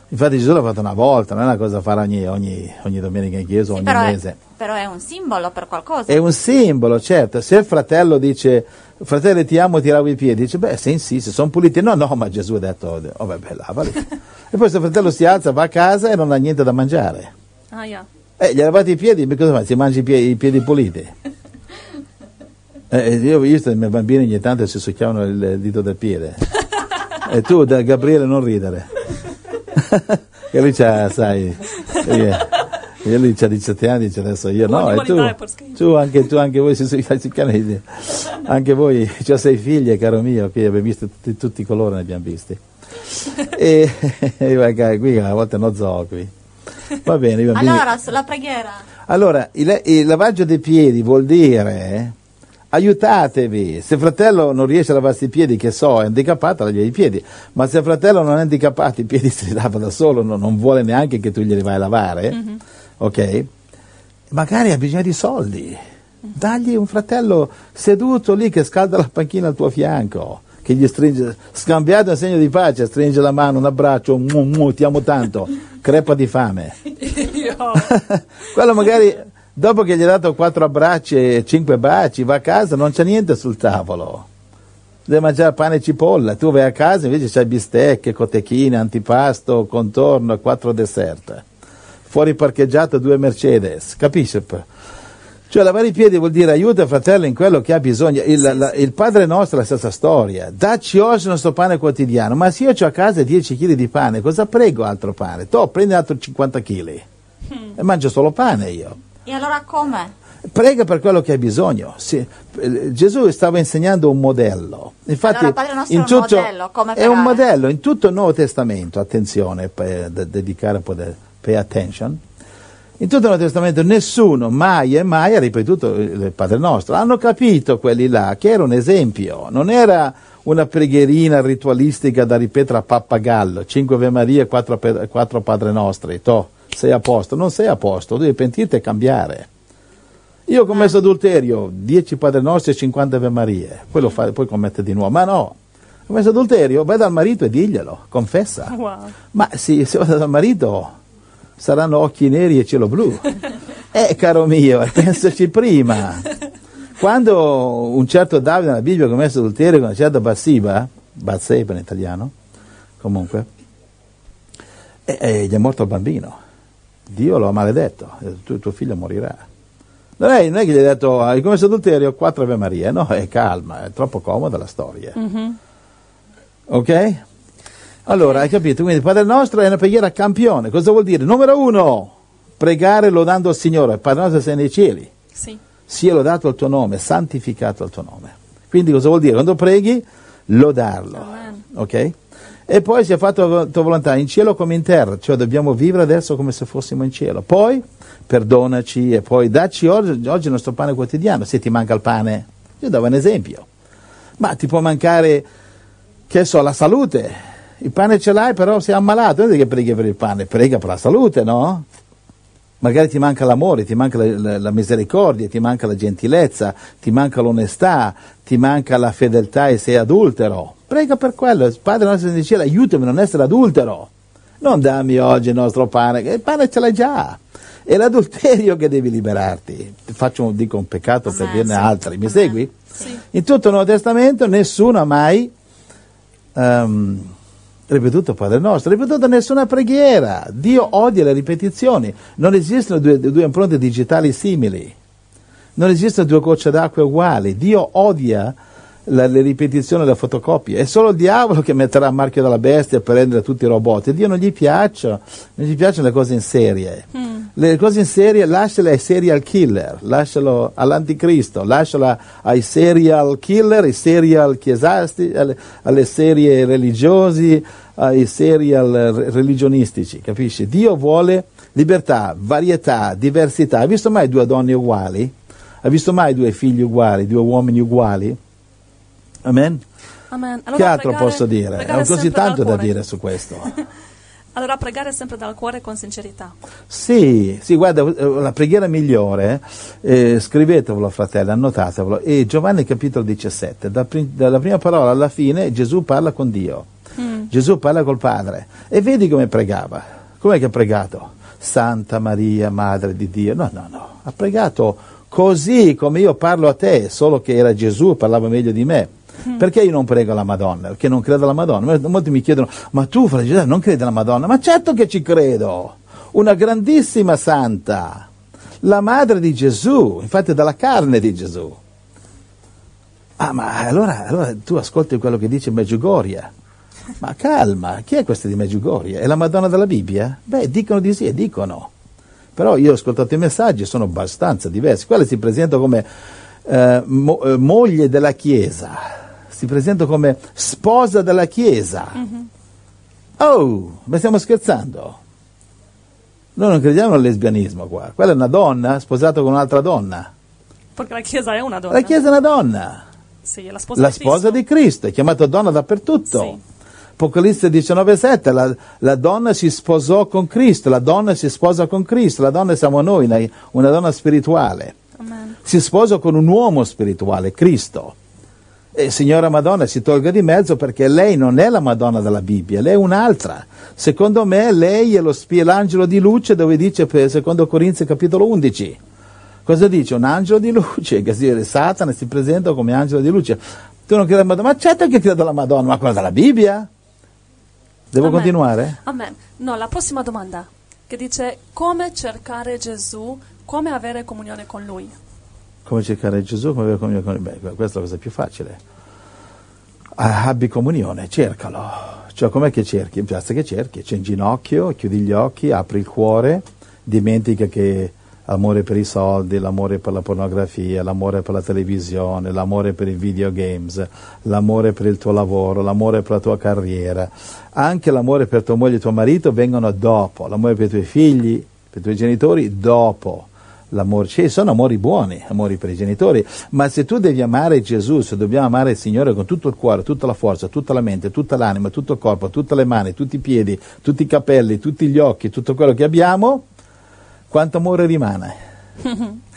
Infatti Gesù l'ha fatto una volta, non è una cosa da fare ogni, ogni- ogni domenica in chiesa, Sì, ogni però, è, mese. però è un simbolo per qualcosa. È un simbolo, certo. Se il fratello dice, fratello ti amo, ti lavo i piedi, dice, beh, se insiste, sono puliti. No, no, ma Gesù ha detto, oh, vabbè, lavali. e poi il fratello si alza, va a casa e non ha niente da mangiare. Ah, yeah. Eh, gli lavate i piedi, ma cosa fa? Si mangia i piedi, i piedi puliti? <laughs> Eh, io ho visto i miei bambini ogni tanto si succhiavano il dito del piede. e tu, da Gabriele, non ridere. <laughs> che lui c'ha, sai, eh, e lui c'ha 17 anni, dice adesso io no, e tu, tu anche, tu anche voi anche voi, ho <laughs> sei figlie, caro mio, qui abbiamo visto tutti, tutti i colori, ne abbiamo visti. <laughs> e, <laughs> e qui a volte non zoo qui. Va bene, bambini... Allora, sulla preghiera. Allora, il, il lavaggio dei piedi vuol dire aiutatevi. Se fratello non riesce a lavarsi i piedi, che so, è handicappato, lavagli i piedi. Ma se fratello non è handicappato, i piedi si lava da solo, non, non vuole neanche che tu glieli vai a lavare, ok? Magari ha bisogno di soldi. Dagli un fratello seduto lì che scalda la panchina al tuo fianco, che gli stringe, scambiato un segno di pace, stringe la mano, un abbraccio, mu, mu, ti amo tanto, <laughs> crepa di fame. <laughs> Quello magari dopo che gli hai dato quattro abbracci e cinque baci va a casa non c'è niente sul tavolo deve mangiare pane e cipolla tu vai a casa invece c'hai bistecche, cotechine, antipasto, contorno e quattro dessert fuori parcheggiato due Mercedes capisci? Cioè lavare i piedi vuol dire aiuta il fratello in quello che ha bisogno. Il, Sì, la- il Padre nostro è la stessa storia. Dacci oggi il nostro pane quotidiano. Ma se io ho a casa 10 kg di pane, cosa prego altro pane? Tu prendi altro 50 kg. Hmm. E mangio solo pane io. E allora come? Prega per quello che hai bisogno. Sì, eh, Gesù stava insegnando un modello. Infatti, Allora, Padre nostro in è un tutto, modello, è un modello in tutto il Nuovo Testamento. Attenzione, per de- dedicare un po' di pay attention. In tutto il Nuovo Testamento nessuno mai e mai ha ripetuto il Padre Nostro. Hanno capito quelli là che era un esempio, non era una preghierina ritualistica da ripetere a pappagallo, 5 Ave Maria e 4, Padre Nostri, to, sei a posto, non sei a posto, devi pentirti e cambiare. Io ho commesso adulterio, 10 Padre Nostri e 50 Ave Marie, poi lo fai, poi commette di nuovo, ma no, ho commesso adulterio, vai dal marito e diglielo, confessa. Wow. Ma sì, se vado dal marito saranno occhi neri e cielo blu. <laughs> Eh, caro mio, <laughs> pensaci prima. Quando un certo Davide nella Bibbia ha commesso adulterio con una certa Batsiba, Batseba in italiano, comunque, e, e gli è morto il bambino. Dio lo ha maledetto, tu, tuo figlio morirà. Non è, non è che gli ha detto, hai commesso adulterio, quattro Ave Maria, no, è calma, è troppo comoda la storia. Mhm. Ok? Allora, hai capito? Quindi Padre nostro è una preghiera campione. Cosa vuol dire? Numero uno, pregare lodando il Signore. Padre nostro sei nei cieli. Sì. Sia lodato il tuo nome, santificato il tuo nome. Quindi cosa vuol dire? Quando preghi, lodarlo. Amen. Ok? E poi sia fatto la tua volontà in cielo come in terra, cioè dobbiamo vivere adesso come se fossimo in cielo. Poi perdonaci e poi dacci oggi, oggi il nostro pane quotidiano. Se ti manca il pane, io davo un esempio. Ma ti può mancare, che so, la salute. Il pane ce l'hai, però sei ammalato. Non è che preghi per il pane, prega per la salute, no? Magari ti manca l'amore, ti manca la, la- la misericordia, ti manca la gentilezza, ti manca l'onestà, ti manca la fedeltà e sei adultero. Prega per quello. Padre nostro in cielo, aiutami a non essere adultero. Non dammi oggi il nostro pane, che il pane ce l'hai già. È l'adulterio che devi liberarti. Ti faccio dico un peccato per Amen, dirne sì. altri. Mi Amen. segui? Sì. In tutto il Nuovo Testamento nessuno ha mai ehm, ripetuto Padre nostro, ripetuto nessuna preghiera. Dio odia le ripetizioni. Non esistono due, due impronte digitali simili. Non esistono due gocce d'acqua uguali. Dio odia la- le ripetizioni e le fotocopie. È solo il diavolo che metterà il marchio della bestia per rendere tutti i robot. Dio non gli piacciono, non gli piacciono le cose in serie. Le cose in serie lasciale ai serial killer, lascialo all'anticristo, lasciala ai serial killer, ai serial chiesasti, alle, alle serie religiosi, ai serial re- religionistici, capisci? Dio vuole libertà, varietà, diversità. Hai visto mai due donne uguali? Hai visto mai due figli uguali, due uomini uguali? Amen? Amen. che Allora, altro pregare- posso dire? Ho così tanto da dire su questo. <laughs> Allora pregare sempre dal cuore con sincerità. Sì, sì, guarda, eh, la preghiera migliore, eh, scrivetevelo fratelli, annotatevelo, è Giovanni capitolo 17, da dalla prima parola alla fine Gesù parla con Dio, Gesù parla col Padre e vedi come pregava, com'è che ha pregato? Santa Maria, Madre di Dio, no, no, no, ha pregato così come io parlo a te, solo che era Gesù, parlava meglio di me. Perché io non prego la Madonna? Perché non credo alla Madonna. Molti mi chiedono, ma tu, fratello Giuseppe, non credi alla Madonna? Ma certo che ci credo! Una grandissima santa, la madre di Gesù, infatti dalla carne di Gesù. Ah, ma allora, allora tu ascolti quello che dice Meggiugoria. Ma calma, chi è questa di Meggiugoria? È la Madonna della Bibbia? Beh, dicono di sì e dicono. Però io ho ascoltato i messaggi, sono abbastanza diversi. Quella si presenta come eh, mo- eh, moglie della Chiesa, si presenta come sposa della Chiesa. Oh, ma stiamo scherzando? Noi non crediamo al lesbianismo qua. Quella è una donna sposata con un'altra donna. Perché la Chiesa è una donna. La Chiesa è una donna. Sì, è la sposa La di sposa Cristo. di Cristo, è chiamata donna dappertutto. Sì. Apocalisse 19,7, la, la donna si sposò con Cristo, la donna si sposa con Cristo, la donna siamo noi, una, donna spirituale. Amen. Si sposa con un uomo spirituale, Cristo. E signora Madonna si tolga di mezzo perché lei non è la Madonna della Bibbia, lei è un'altra. Secondo me lei è lo spia, l'angelo di luce dove dice, secondo Corinzi capitolo 11, cosa dice? Un angelo di luce, che si, Satana si presenta come angelo di luce. Tu non credi alla Madonna? Ma certo che credo alla Madonna, ma quella della Bibbia? Devo Amen. continuare? Amen. No, la prossima domanda che dice come cercare Gesù, come avere comunione con Lui. Come cercare Gesù, come avere comunione con Beh, questa è la cosa più facile. Ah, Abbi comunione, cercalo. Cioè, com'è che cerchi? Basta che cerchi, c'è in ginocchio, chiudi gli occhi, apri il cuore, dimentica che l'amore per i soldi, l'amore per la pornografia, l'amore per la televisione, l'amore per i videogames, l'amore per il tuo lavoro, l'amore per la tua carriera, anche l'amore per tua moglie e tuo marito vengono dopo, l'amore per i tuoi figli, per i tuoi genitori dopo. L'amore, ci sono amori buoni, amori per i genitori, ma se tu devi amare Gesù, se dobbiamo amare il Signore con tutto il cuore, tutta la forza, tutta la mente, tutta l'anima, tutto il corpo, tutte le mani, tutti i piedi, tutti i capelli, tutti gli occhi, tutto quello che abbiamo, quanto amore rimane? <laughs>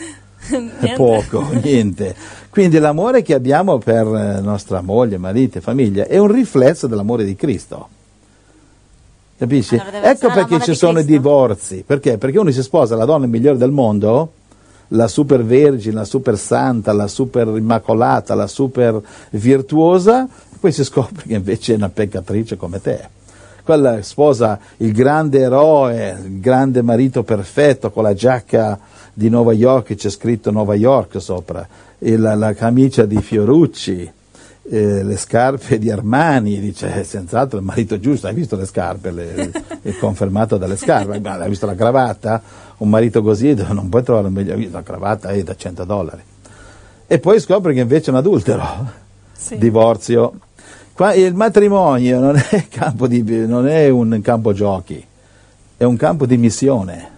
Niente. Poco, niente. Quindi l'amore che abbiamo per eh, nostra moglie, marito e famiglia è un riflesso dell'amore di Cristo. Capisci? Allora ecco perché ci sono i divorzi. Perché? Perché uno si sposa la donna migliore del mondo, la super vergine, la super santa, la super immacolata, la super virtuosa, e poi si scopre che invece è una peccatrice come te. Quella sposa il grande eroe, il grande marito perfetto con la giacca di New York, c'è scritto New York sopra, e la, la camicia di Fiorucci, eh, le scarpe di Armani, dice eh, senz'altro il marito giusto, hai visto le scarpe, le- <laughs> è confermato dalle scarpe, ma hai visto la cravatta? Un marito così non puoi trovare un meglio, la cravatta è da 100 dollari. E poi scopre che invece è un adultero, Sì. divorzio. Qua, il matrimonio non è, <laughs> campo di, non è un campo giochi, è un campo di missione.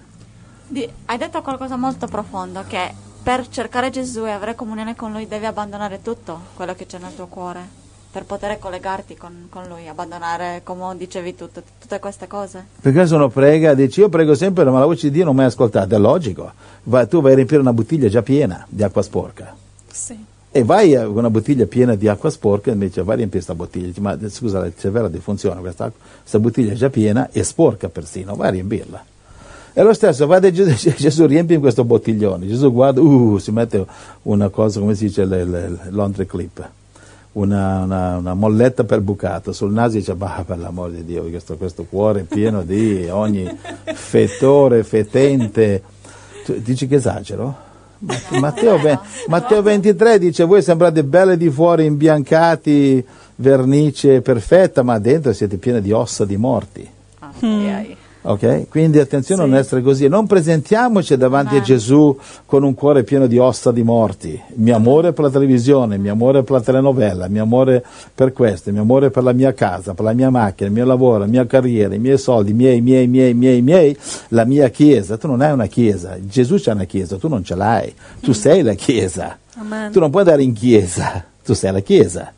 Di- hai detto qualcosa molto profondo che per cercare Gesù e avere comunione con Lui devi abbandonare tutto quello che c'è nel tuo cuore per poter collegarti con, con Lui, abbandonare, come dicevi tu, tut- tutte queste cose. Perché se uno prega, dice io prego sempre, ma la voce di Dio non mi hai ascoltato, è logico. Vai- tu vai a riempire una bottiglia già piena di acqua sporca. Sì. E vai a una bottiglia piena di acqua sporca e invece vai a riempire questa bottiglia. Dici, ma scusa, il cervello di funziona questa acqua? Questa bottiglia è già piena e sporca persino, vai a riempirla. E lo stesso, va da Gesù, <laughs> Gesù riempi questo bottiglione. Gesù guarda, uh, si mette una cosa, come si dice, laundry clip, una, una- una molletta per bucato sul naso e dice, bah, per l'amore di Dio, questo, questo cuore pieno di ogni <laughs> fettore, fetente. Tu dici che esagero? Matt- Matteo, Matteo 23 dice voi sembrate belle di fuori imbiancati vernice perfetta ma dentro siete piene di ossa di morti Ah, Mm. Ai, ai. ok? quindi attenzione a Sì. non essere così non presentiamoci davanti a Amen. Gesù con un cuore pieno di ossa di morti mio amore per la televisione mio amore per la telenovela mio amore per questo mio amore per la mia casa per la mia macchina il mio lavoro la mia carriera i miei soldi i miei, i miei, i miei, i miei, miei la mia chiesa tu non hai una chiesa Gesù c'ha una chiesa tu non ce l'hai tu sei la chiesa Amen. tu non puoi andare in chiesa, tu sei la chiesa.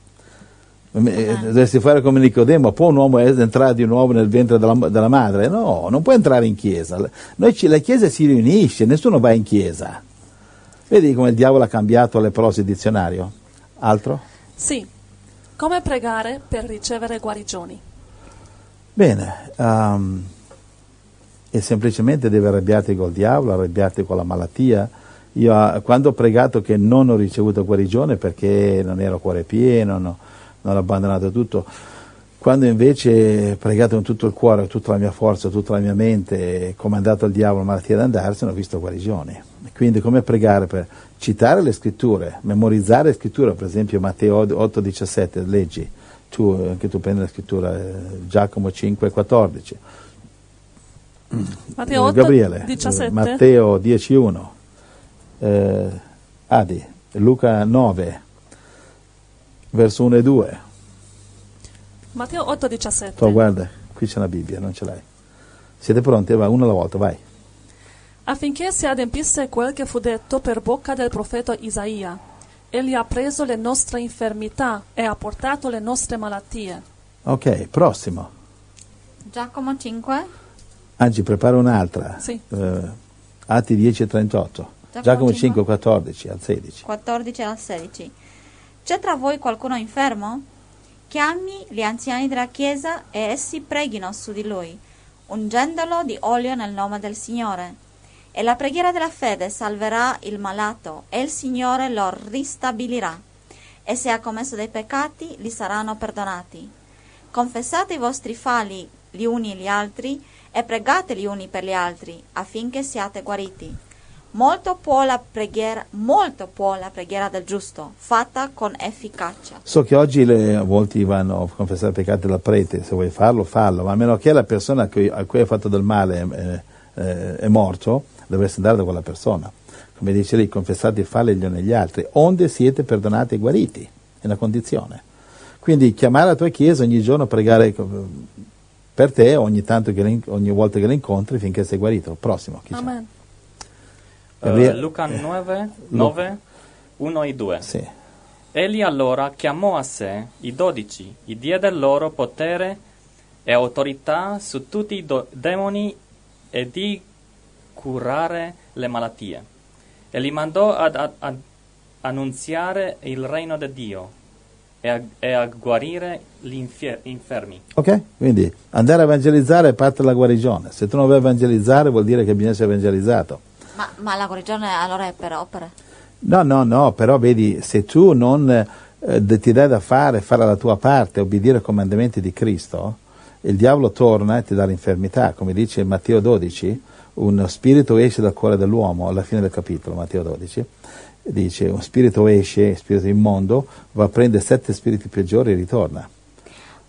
Eh, Dovresti fare come Nicodemo, può un uomo entrare di nuovo nel ventre della, della madre? No, non può entrare in chiesa. Noi ci- la chiesa si riunisce, nessuno va in chiesa. Vedi come il diavolo ha cambiato le prosi dizionario? Altro? Sì. Come pregare per ricevere guarigioni? Bene, ehm, e semplicemente devi arrabbiarti col diavolo, arrabbiarti con la malattia. Io eh, quando ho pregato che non ho ricevuto guarigione perché non ero cuore pieno, no- non ho abbandonato tutto, quando invece ho pregato con tutto il cuore, tutta la mia forza, tutta la mia mente, comandato il diavolo la malattia ad andarsene, ho visto guarigioni. Quindi come pregare per citare le scritture, memorizzare le scritture, per esempio Matteo 8,17, leggi, tu, anche tu prendi la scrittura, eh, Giacomo 5,14. Matteo Eh, 8, Gabriele, 17. eh, Matteo 10.1, eh, Adi, Luca 9, verso 1 e 2. Matteo 8, 17. Tu guarda, qui c'è la Bibbia, non ce l'hai. Siete pronti? Vai, uno alla volta, vai. affinché si adempisse quel che fu detto per bocca del profeta Isaia. Egli ha preso le nostre infermità e ha portato le nostre malattie. Ok, prossimo. Giacomo 5, Anzi, prepara un'altra. Sì. Eh, Atti 10 e 38. Giacomo Giacomo 5, 5. 14 al 16. 14 al 16. C'è tra voi qualcuno infermo? Chiami gli anziani della chiesa e essi preghino su di lui, ungendolo di olio nel nome del Signore. E la preghiera della fede salverà il malato e il Signore lo ristabilirà. E se ha commesso dei peccati, gli saranno perdonati. Confessate i vostri falli gli uni gli altri e pregate gli uni per gli altri affinché siate guariti. Molto può la preghiera, molto può la preghiera del giusto, fatta con efficacia. So che oggi le, molti vanno a confessare i peccati dal prete, se vuoi farlo, fallo, ma a meno che la persona a cui, a cui hai fatto del male eh, eh, è morto, dovresti andare da quella persona. Come dice lì, confessate i falli gli uni negli altri, onde siete perdonati e guariti, è una condizione. Quindi chiamare la tua chiesa ogni giorno, pregare per te ogni, tanto che, ogni volta che la incontri finché sei guarito. Prossimo, chi c'è? Amen. Gabriele- Eh, Luca 9, 9, 1 e 2. Sì. Egli allora chiamò a sé i dodici, e diede loro potere e autorità su tutti i do- demoni e di curare le malattie. E li mandò ad, ad- ad annunziare il regno di Dio e a, e a guarire gli infie- infermi. Ok? Quindi andare a evangelizzare è parte della guarigione. Se tu non vuoi evangelizzare vuol dire che bisogna essere evangelizzato. Ma, ma la guarigione allora è per opere? No, no, no, però vedi, se tu non eh, ti dai da fare, fare la tua parte, obbedire ai comandamenti di Cristo, il diavolo torna e ti dà l'infermità, come dice Matteo 12, un spirito esce dal cuore dell'uomo, alla fine del capitolo, Matteo 12, dice un spirito esce, spirito immondo, va a prendere sette spiriti peggiori e ritorna.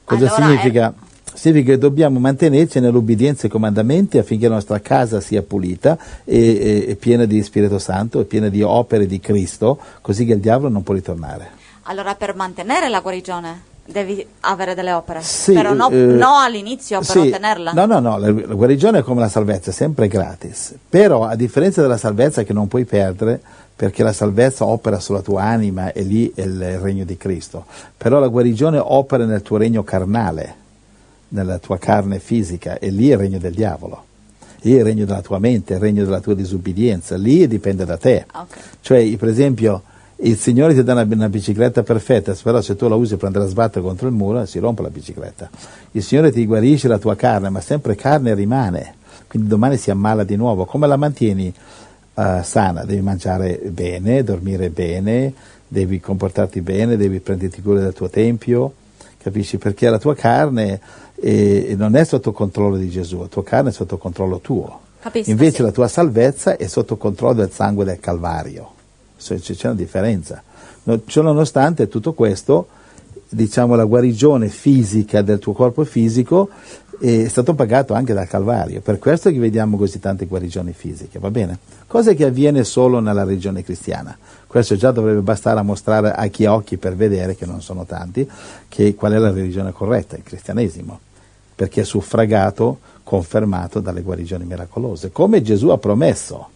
Cosa Allora, significa? Significa che dobbiamo mantenerci nell'obbedienza ai comandamenti affinché la nostra casa sia pulita e, e- e piena di Spirito Santo e piena di opere di Cristo, così che il diavolo non può ritornare. Allora per mantenere la guarigione devi avere delle opere, Sì, però no, eh, no all'inizio per sì, ottenerla. No, no, no, la, la guarigione è come la salvezza, è sempre gratis. Però a differenza della salvezza che non puoi perdere, perché la salvezza opera sulla tua anima e lì è il regno di Cristo. Però la guarigione opera nel tuo regno carnale, nella tua carne fisica, e lì è il regno del diavolo. Lì è il regno della tua mente, il regno della tua disubbidienza, lì dipende da te. Ok. Cioè, per esempio, il Signore ti dà una, una bicicletta perfetta, però se tu la usi per andare a sbattere contro il muro si rompe la bicicletta. Il Signore ti guarisce la tua carne, ma sempre carne rimane, quindi domani si ammala di nuovo. Come la mantieni eh, sana? Devi mangiare bene, dormire bene, devi comportarti bene, devi prenderti cura del tuo tempio, capisci? Perché la tua carne eh, non è sotto controllo di Gesù, la tua carne è sotto controllo tuo. Capisco, Invece sì. la tua salvezza è sotto controllo del sangue del Calvario. C'è c'è una differenza. No- Ciononostante tutto questo, diciamo la guarigione fisica del tuo corpo fisico è stato pagato anche dal Calvario. Per questo che vediamo così tante guarigioni fisiche, va bene? Cosa che avviene solo nella regione cristiana. Questo già dovrebbe bastare a mostrare a chi ha occhi per vedere, che non sono tanti, che qual è la religione corretta, il cristianesimo perché è suffragato, confermato dalle guarigioni miracolose, come Gesù ha promesso.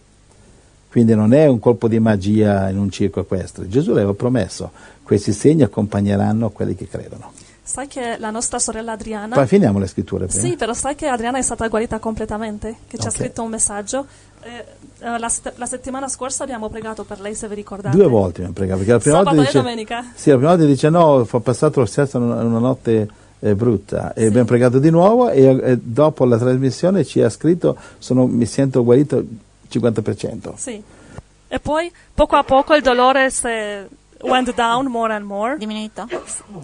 Quindi non è un colpo di magia in un circo equestre, Gesù l'aveva promesso, questi segni accompagneranno quelli che credono. Sai che la nostra sorella Adriana... Poi finiamo le scritture prima. Sì, però sai che Adriana è stata guarita completamente, che ci ha scritto un messaggio. Eh, eh, la, la settimana scorsa abbiamo pregato per lei, se vi ricordate. Due volte ha pregato, perché la prima Sabato volta e dice, domenica. Sì, la prima volta dice no, ho passato lo stesso una, una notte eh, brutta e abbiamo pregato di nuovo e, e dopo la trasmissione ci ha scritto sono, mi sento guarito 50%. Sì. E poi, poco a poco, il dolore si went down more and more. Diminuito?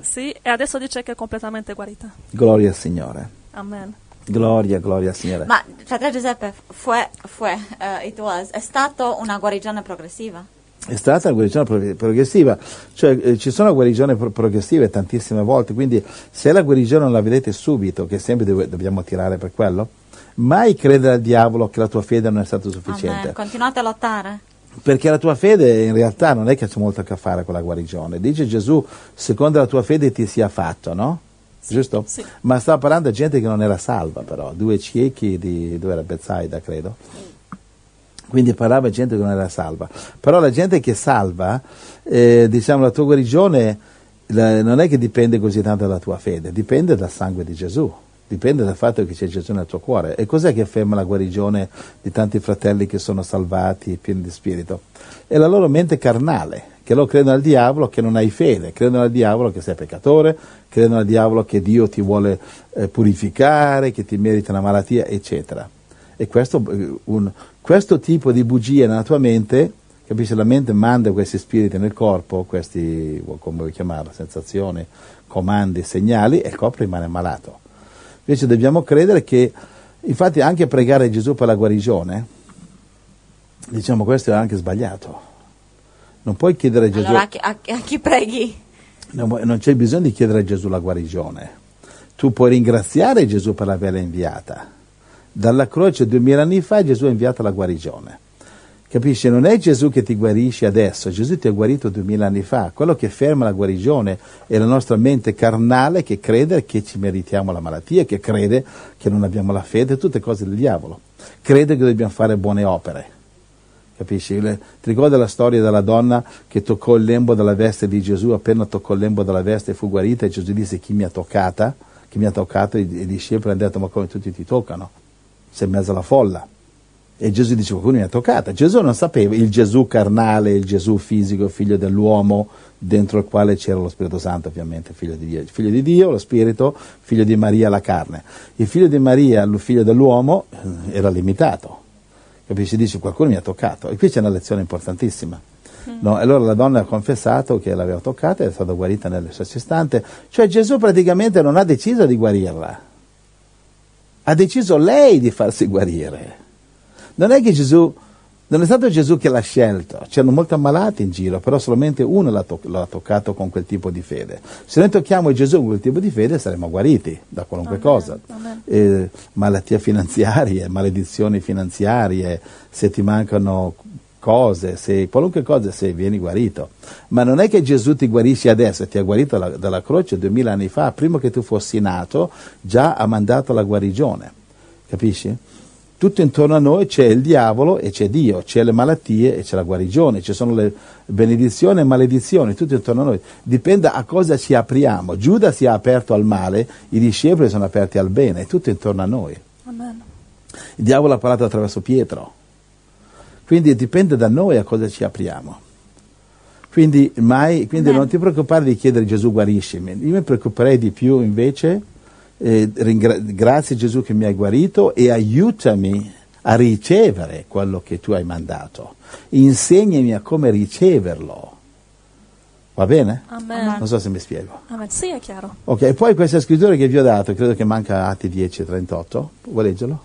Sì, e adesso dice che è completamente guarita. Gloria al Signore. Amen. Gloria, gloria al Signore. Ma fratello Giuseppe, fue, fue, eh, it was, è stato una guarigione progressiva? È stata una guarigione pro- progressiva, cioè eh, ci sono guarigioni pro- progressive tantissime volte, quindi se la guarigione non la vedete subito, che sempre dove- dobbiamo tirare per quello, mai credere al diavolo che la tua fede non è stata sufficiente. Amen. Continuate a lottare. Perché la tua fede in realtà non è che c'è molto a che fare con la guarigione. Dice Gesù, secondo la tua fede ti sia fatto, no? Giusto? sì. Ma stava parlando di gente che non era salva però, due ciechi di, dove era Bezzaida credo. Quindi parlava di gente che non era salva. Però la gente che è salva, eh, diciamo la tua guarigione la- non è che dipende così tanto dalla tua fede, dipende dal sangue di Gesù. Dipende dal fatto che c'è Gesù nel tuo cuore. E cos'è che ferma la guarigione di tanti fratelli che sono salvati e pieni di spirito? È la loro mente carnale, che loro credono al diavolo che non hai fede, credono al diavolo che sei peccatore, credono al diavolo che Dio ti vuole eh, purificare, che ti merita una malattia, eccetera. E questo, eh, un- questo tipo di bugie nella tua mente, capisci? La mente manda questi spiriti nel corpo, questi, come vuoi chiamarlo, sensazioni, comandi, segnali, e il corpo rimane malato. Invece dobbiamo credere che, infatti anche pregare Gesù per la guarigione, Diciamo questo è anche sbagliato. Non puoi chiedere a Gesù, Allora a chi, a- a chi preghi? non, non c'è bisogno di chiedere a Gesù la guarigione. Tu puoi ringraziare Gesù per averla inviata. Dalla croce duemila anni fa Gesù ha inviato la guarigione. Capisci? Non è Gesù che ti guarisce adesso, Gesù ti ha guarito duemila anni fa. Quello che ferma la guarigione è la nostra mente carnale che crede che ci meritiamo la malattia, che crede che non abbiamo la fede, tutte cose del diavolo. Crede che dobbiamo fare buone opere. Capisci? Ti ricordi la storia della donna che toccò il lembo della veste di Gesù, appena toccò il lembo della veste fu guarita e Gesù disse chi mi ha toccata? Chi mi ha toccato? E i discepoli hanno detto ma come tutti ti toccano? Sei in mezzo alla folla. E Gesù dice qualcuno mi ha toccata. Gesù non sapeva il Gesù carnale, il Gesù fisico, figlio dell'uomo, dentro il quale c'era lo Spirito Santo ovviamente, figlio di Dio. Figlio di Dio, lo Spirito, figlio di Maria, la carne. Il figlio di Maria, il figlio dell'uomo, eh, era limitato. Capisci? Dice qualcuno mi ha toccato. E qui c'è una lezione importantissima. No, e allora la donna ha confessato che l'aveva toccata e è stata guarita nello stesso istante. Cioè Gesù praticamente non ha deciso di guarirla. Ha deciso lei di farsi guarire. Non è che Gesù, non è stato Gesù che l'ha scelto, c'erano molti ammalati in giro, però solamente uno l'ha, to- l'ha toccato con quel tipo di fede. Se noi tocchiamo Gesù con quel tipo di fede saremo guariti da qualunque Amen, cosa. amen. Eh, malattie <laughs> finanziarie, maledizioni finanziarie, se ti mancano cose, se, qualunque cosa, se vieni guarito. Ma non è che Gesù ti guarisce adesso, ti ha guarito dalla, dalla croce duemila anni fa, prima che tu fossi nato, già ha mandato la guarigione. Capisci? Tutto intorno a noi c'è il diavolo e c'è Dio, c'è le malattie e c'è la guarigione, ci sono le benedizioni e maledizioni, tutto intorno a noi. Dipende a cosa ci apriamo. Giuda si è aperto al male, i discepoli sono aperti al bene, è tutto intorno a noi. Amen. Il diavolo ha parlato attraverso Pietro. Quindi dipende da noi a cosa ci apriamo. Quindi, mai, quindi non ti preoccupare di chiedere Gesù guariscimi. Io mi preoccuperei di più invece, eh, ringra- grazie Gesù che mi hai guarito e aiutami a ricevere quello che tu hai mandato. Insegnami a come riceverlo. Va bene? Amen. Non so se mi spiego. Amen. Sì, è chiaro. Ok, e poi questa scrittura che vi ho dato, credo che manca Atti 10, 38. Vuoi leggerlo?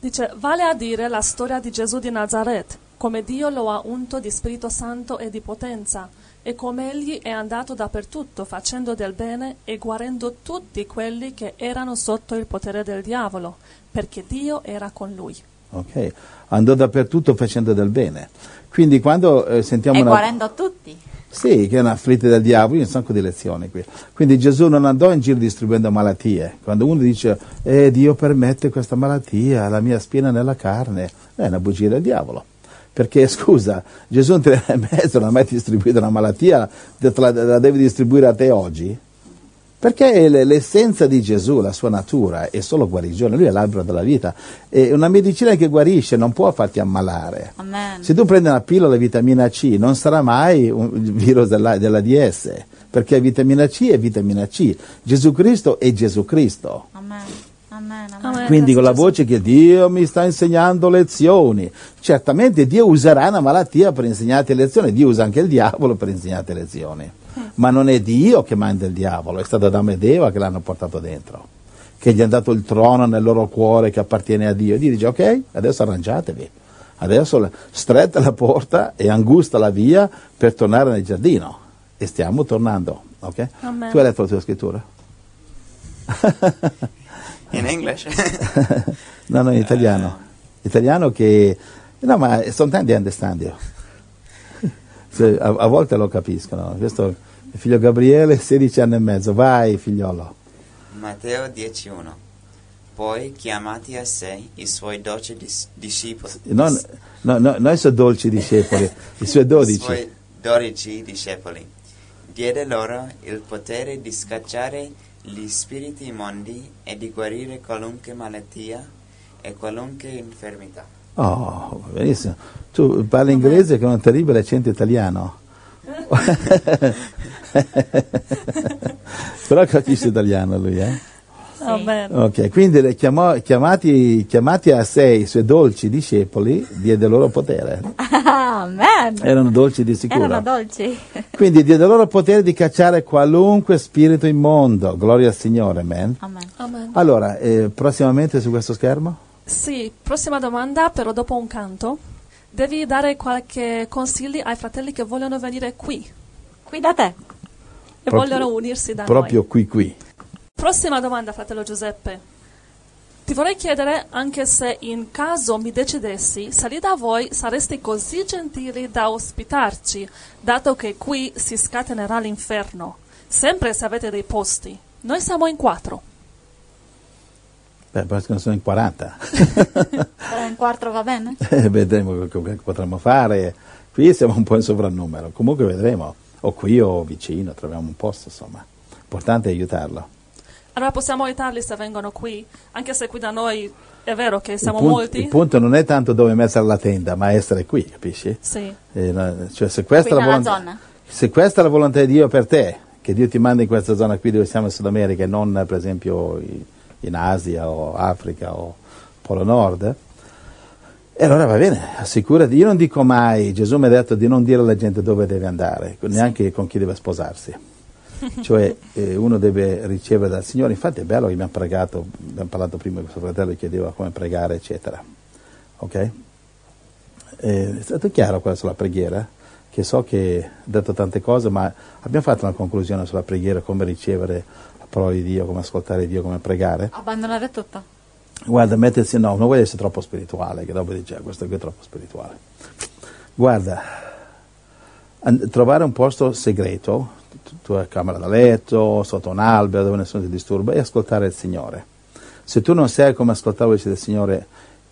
Dice, vale a dire la storia di Gesù di Nazaret, come Dio lo ha unto di Spirito Santo e di potenza, e come egli è andato dappertutto facendo del bene e guarendo tutti quelli che erano sotto il potere del diavolo, perché Dio era con lui. Ok, andò dappertutto facendo del bene. Quindi quando eh, sentiamo E una... guarendo tutti. Sì, che è una afflitta del diavolo, un sacco di lezioni qui. Quindi Gesù non andò in giro distribuendo malattie. Quando uno dice, eh, Dio permette questa malattia, la mia spina nella carne, è una bugia del diavolo. Perché, <laughs> scusa, Gesù in tre anni e mezzo non ha mai distribuito una malattia, te la, la deve distribuire a te oggi? Perché è l'essenza di Gesù, la sua natura, è solo guarigione, lui è l'albero della vita. E una medicina che guarisce non può farti ammalare. Amen. Se tu prendi una pillola di vitamina C non sarà mai un il virus della, dell'ADS, perché vitamina C è vitamina C, Gesù Cristo è Gesù Cristo. Amen. Amen. Amen. Quindi con la voce che Dio mi sta insegnando lezioni, certamente Dio userà una malattia per insegnarti lezioni, Dio usa anche il diavolo per insegnarti lezioni, ma non è Dio che manda il diavolo, è stato Adamo ed Eva che l'hanno portato dentro, che gli hanno dato il trono nel loro cuore che appartiene a Dio. Dio dice ok, adesso arrangiatevi, adesso stretta la porta e angusta la via per tornare nel giardino e stiamo tornando. ok? Amen. Tu hai letto la tua scrittura? <laughs> In English? <laughs> No, no, in italiano. Italiano che... No, ma sometimes they understand you. Se- a, a volte lo capiscono. Questo il figlio Gabriele, <laughs> 16 anni e mezzo. Vai, figliolo. Matteo 10.1 Poi chiamati a sé i suoi dodici dis- discepoli. Non, no, no, noi sono dolci discepoli, i suoi I dodici. suoi dodici discepoli. Diede loro il potere di scacciare gli spiriti immondi e di guarire qualunque malattia e qualunque infermità. Oh, benissimo. Tu parli inglese con un terribile accento italiano. <laughs> Però capisci italiano lui, eh? Amen. Ok, quindi le chiamò- chiamati, chiamati a sé i suoi dolci discepoli, diede loro potere. Amen. Erano dolci di sicuro. Erano dolci. Quindi diede loro potere di cacciare qualunque spirito immondo. Gloria al Signore, amen. Amen. Amen. Allora, eh, prossimamente su questo schermo? Sì, prossima domanda, però dopo un canto. devi dare qualche consigli ai fratelli che vogliono venire qui Qui da te. e Proprio- vogliono unirsi da Proprio noi. qui qui. Prossima domanda, fratello Giuseppe. Ti vorrei chiedere anche se in caso mi decidessi, se lì da voi sareste così gentili da ospitarci, dato che qui si scatenerà l'inferno, sempre se avete dei posti. Noi siamo in quattro. Beh, penso che ne sono in 40. <laughs> Però in quarto va bene? Eh, vedremo che, potremmo fare. Qui siamo un po' in sovrannumero. Comunque vedremo. O qui o vicino, troviamo un posto, insomma. L'importante è aiutarlo. Allora possiamo aiutarli se vengono qui, anche se qui da noi è vero che siamo il, punto, molti. il punto non è tanto dove mettere la tenda, ma essere qui, capisci? Sì, Eh, cioè, se, questa è Qui volontà, zona. se questa è la volontà di Dio per te, che Dio ti manda in questa zona qui dove siamo in Sud America e non per esempio i- in Asia o Africa o Polo Nord, e allora va bene, assicurati. Io non dico mai, Gesù mi ha detto di non dire alla gente dove deve andare, neanche con chi deve sposarsi. <laughs> cioè eh, uno deve ricevere dal Signore, infatti è bello che abbiamo pregato, abbiamo parlato prima, questo fratello chiedeva come pregare, eccetera. Ok? Eh, è stato chiaro quello sulla preghiera? Che so che ho detto tante cose, ma abbiamo fatto una conclusione sulla preghiera, come ricevere parola di Dio, come ascoltare Dio, come pregare. Abbandonare tutto. Guarda, mettersi, no, non vuoi essere troppo spirituale, che dopo dice, "Ah, questo qui è troppo spirituale. Guarda, trovare un posto segreto, tu- tua camera da letto, sotto un albero dove nessuno ti disturba, e ascoltare il Signore. Se tu non sai come ascoltare la voce del Signore,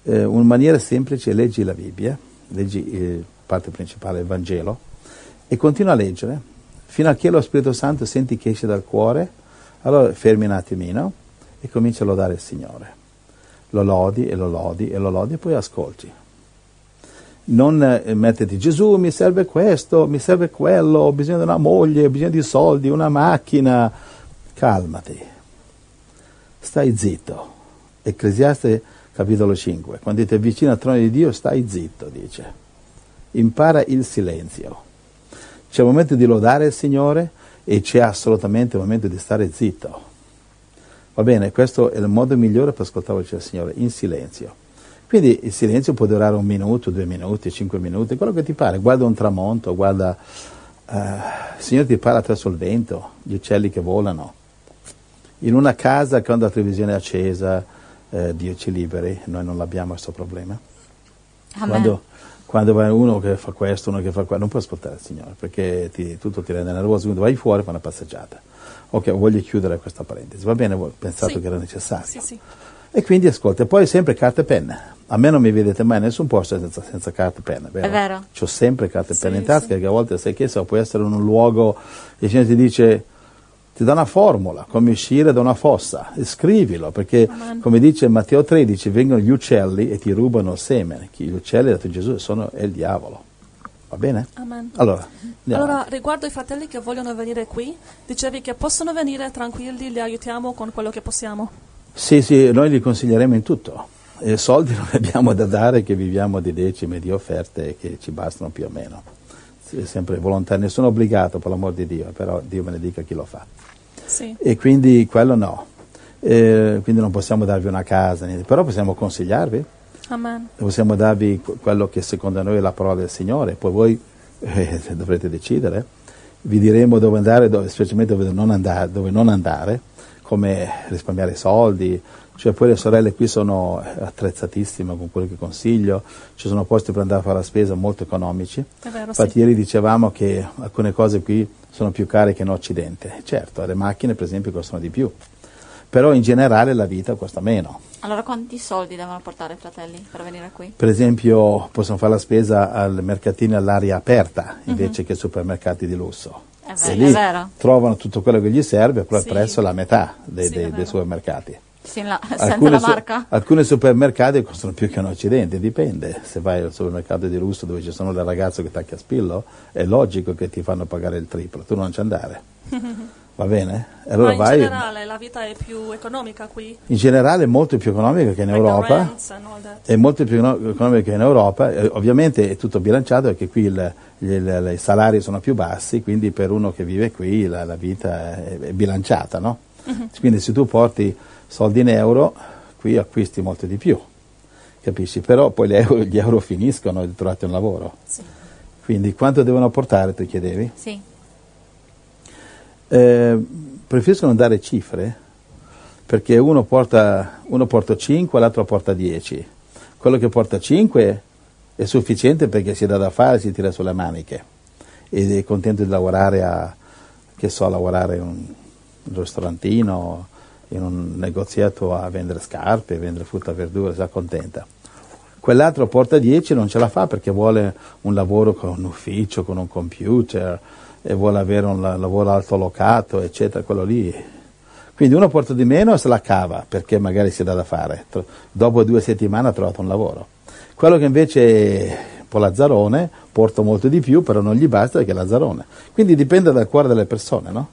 eh, una maniera semplice, leggi la Bibbia, leggi eh, parte principale, il Vangelo, e continua a leggere, fino a che lo Spirito Santo senti che esce dal cuore, allora fermi un attimino e cominci a lodare il Signore lo lodi e lo lodi e lo lodi e poi ascolti. Non eh, metterti Gesù mi serve questo, mi serve quello, ho bisogno di una moglie, ho bisogno di soldi, una macchina. Calmati, stai zitto. Ecclesiaste capitolo 5, quando ti avvicini al trono di Dio stai zitto, dice. Impara il silenzio. C'è un momento di lodare il Signore e c'è assolutamente un momento di stare zitto. Va bene, questo è il modo migliore per ascoltare la voce del Signore, in silenzio. Quindi il silenzio può durare un minuto, due minuti, cinque minuti, quello che ti pare. Guarda un tramonto, guarda... eh, il Signore ti parla attraverso il vento, gli uccelli che volano. In una casa quando la televisione è accesa, eh, Dio ci liberi, noi non abbiamo questo problema. Amen. Quando, quando vai uno che fa questo, uno che fa quello, non puoi ascoltare il Signore perché ti- tutto ti rende nervoso, quindi vai fuori e fai una passeggiata. Ok, voglio chiudere questa parentesi, va bene, ho pensato Sì. che era necessario. sì, sì. E quindi ascolta, e poi sempre carta e penna. A me non mi vedete mai in nessun posto senza, senza carta e penna, vero? È vero. C'ho sempre carta e penna in tasca, che a volte sai che so, può essere in un luogo, e il Signore ti dice, ti dà una formula, come uscire da una fossa, e scrivilo, perché Amen. come dice Matteo 13, vengono gli uccelli e ti rubano il seme. Chi- Gli uccelli, ha detto Gesù, sono è il diavolo. Va bene? Amen. Allora, Allora, riguardo i fratelli che vogliono venire qui, dicevi che possono venire tranquilli, li aiutiamo con quello che possiamo. Sì, sì, noi li consiglieremo in tutto. E soldi <laughs> non abbiamo da dare, che viviamo di decime, di offerte che ci bastano più o meno. È sempre volontario, nessuno obbligato per l'amor di Dio, però Dio benedica chi lo fa. Sì. E quindi quello no. Eh, quindi non possiamo darvi una casa, niente. però possiamo consigliarvi, Amen. possiamo darvi que- quello che secondo noi è la parola del Signore, poi voi eh, <laughs> dovrete decidere. Vi diremo dove andare, dove, specialmente dove non andare, dove non andare, come risparmiare soldi. Cioè, poi le sorelle qui sono attrezzatissime con quello che consiglio, ci sono posti per andare a fare la spesa molto economici. È vero, Infatti sì. ieri dicevamo che alcune cose qui sono più care che in Occidente. Certo, le macchine per esempio costano di più, però in generale la vita costa meno. Allora quanti soldi devono portare i fratelli per venire qui? Per esempio possono fare la spesa al mercatino all'aria aperta invece che ai supermercati di lusso. È E vero, lì è vero. trovano tutto quello che gli serve, però Sì. il prezzo è la metà dei, Sì, dei- dei supermercati. Sì, la- <laughs> senza Alcune la marca? alcuni supermercati costano più che in Occidente, dipende. Se vai al supermercato di lusso dove ci sono le ragazze che tacchi a spillo, è logico che ti fanno pagare il triplo, tu non ci andare. <laughs> Va bene? Allora Ma in vai. generale la vita è più economica qui? In generale è molto più economica che in Like Europa. È molto più econo- economica che in Europa, eh, ovviamente è tutto bilanciato perché qui il- gli- il- i salari sono più bassi, quindi per uno che vive qui la, la vita è, è bilanciata, no? Mhm. Quindi se tu porti soldi in euro, qui acquisti molto di più. Capisci? Però poi gli euro, gli euro finiscono e trovate un lavoro. Sì. Quindi quanto devono portare, tu chiedevi? Sì. Eh, preferisco non dare cifre perché uno porta, uno porta 5, l'altro porta 10. Quello che porta 5 è sufficiente perché si dà da fare, si tira sulle maniche ed è contento di lavorare a, che so, lavorare in un ristorantino, in un negoziato a vendere scarpe, vendere frutta e verdura, si accontenta. Quell'altro porta 10 non ce la fa perché vuole un lavoro con un ufficio, con un computer, e vuole avere un la- lavoro altolocato, eccetera, quello lì. Quindi uno porta di meno e se la cava perché magari si dà da fare. Dopo due settimane ha trovato un lavoro. Quello che invece è un po' lazzarone porta molto di più, però non gli basta perché è lazzarone. Quindi dipende dal cuore delle persone, no?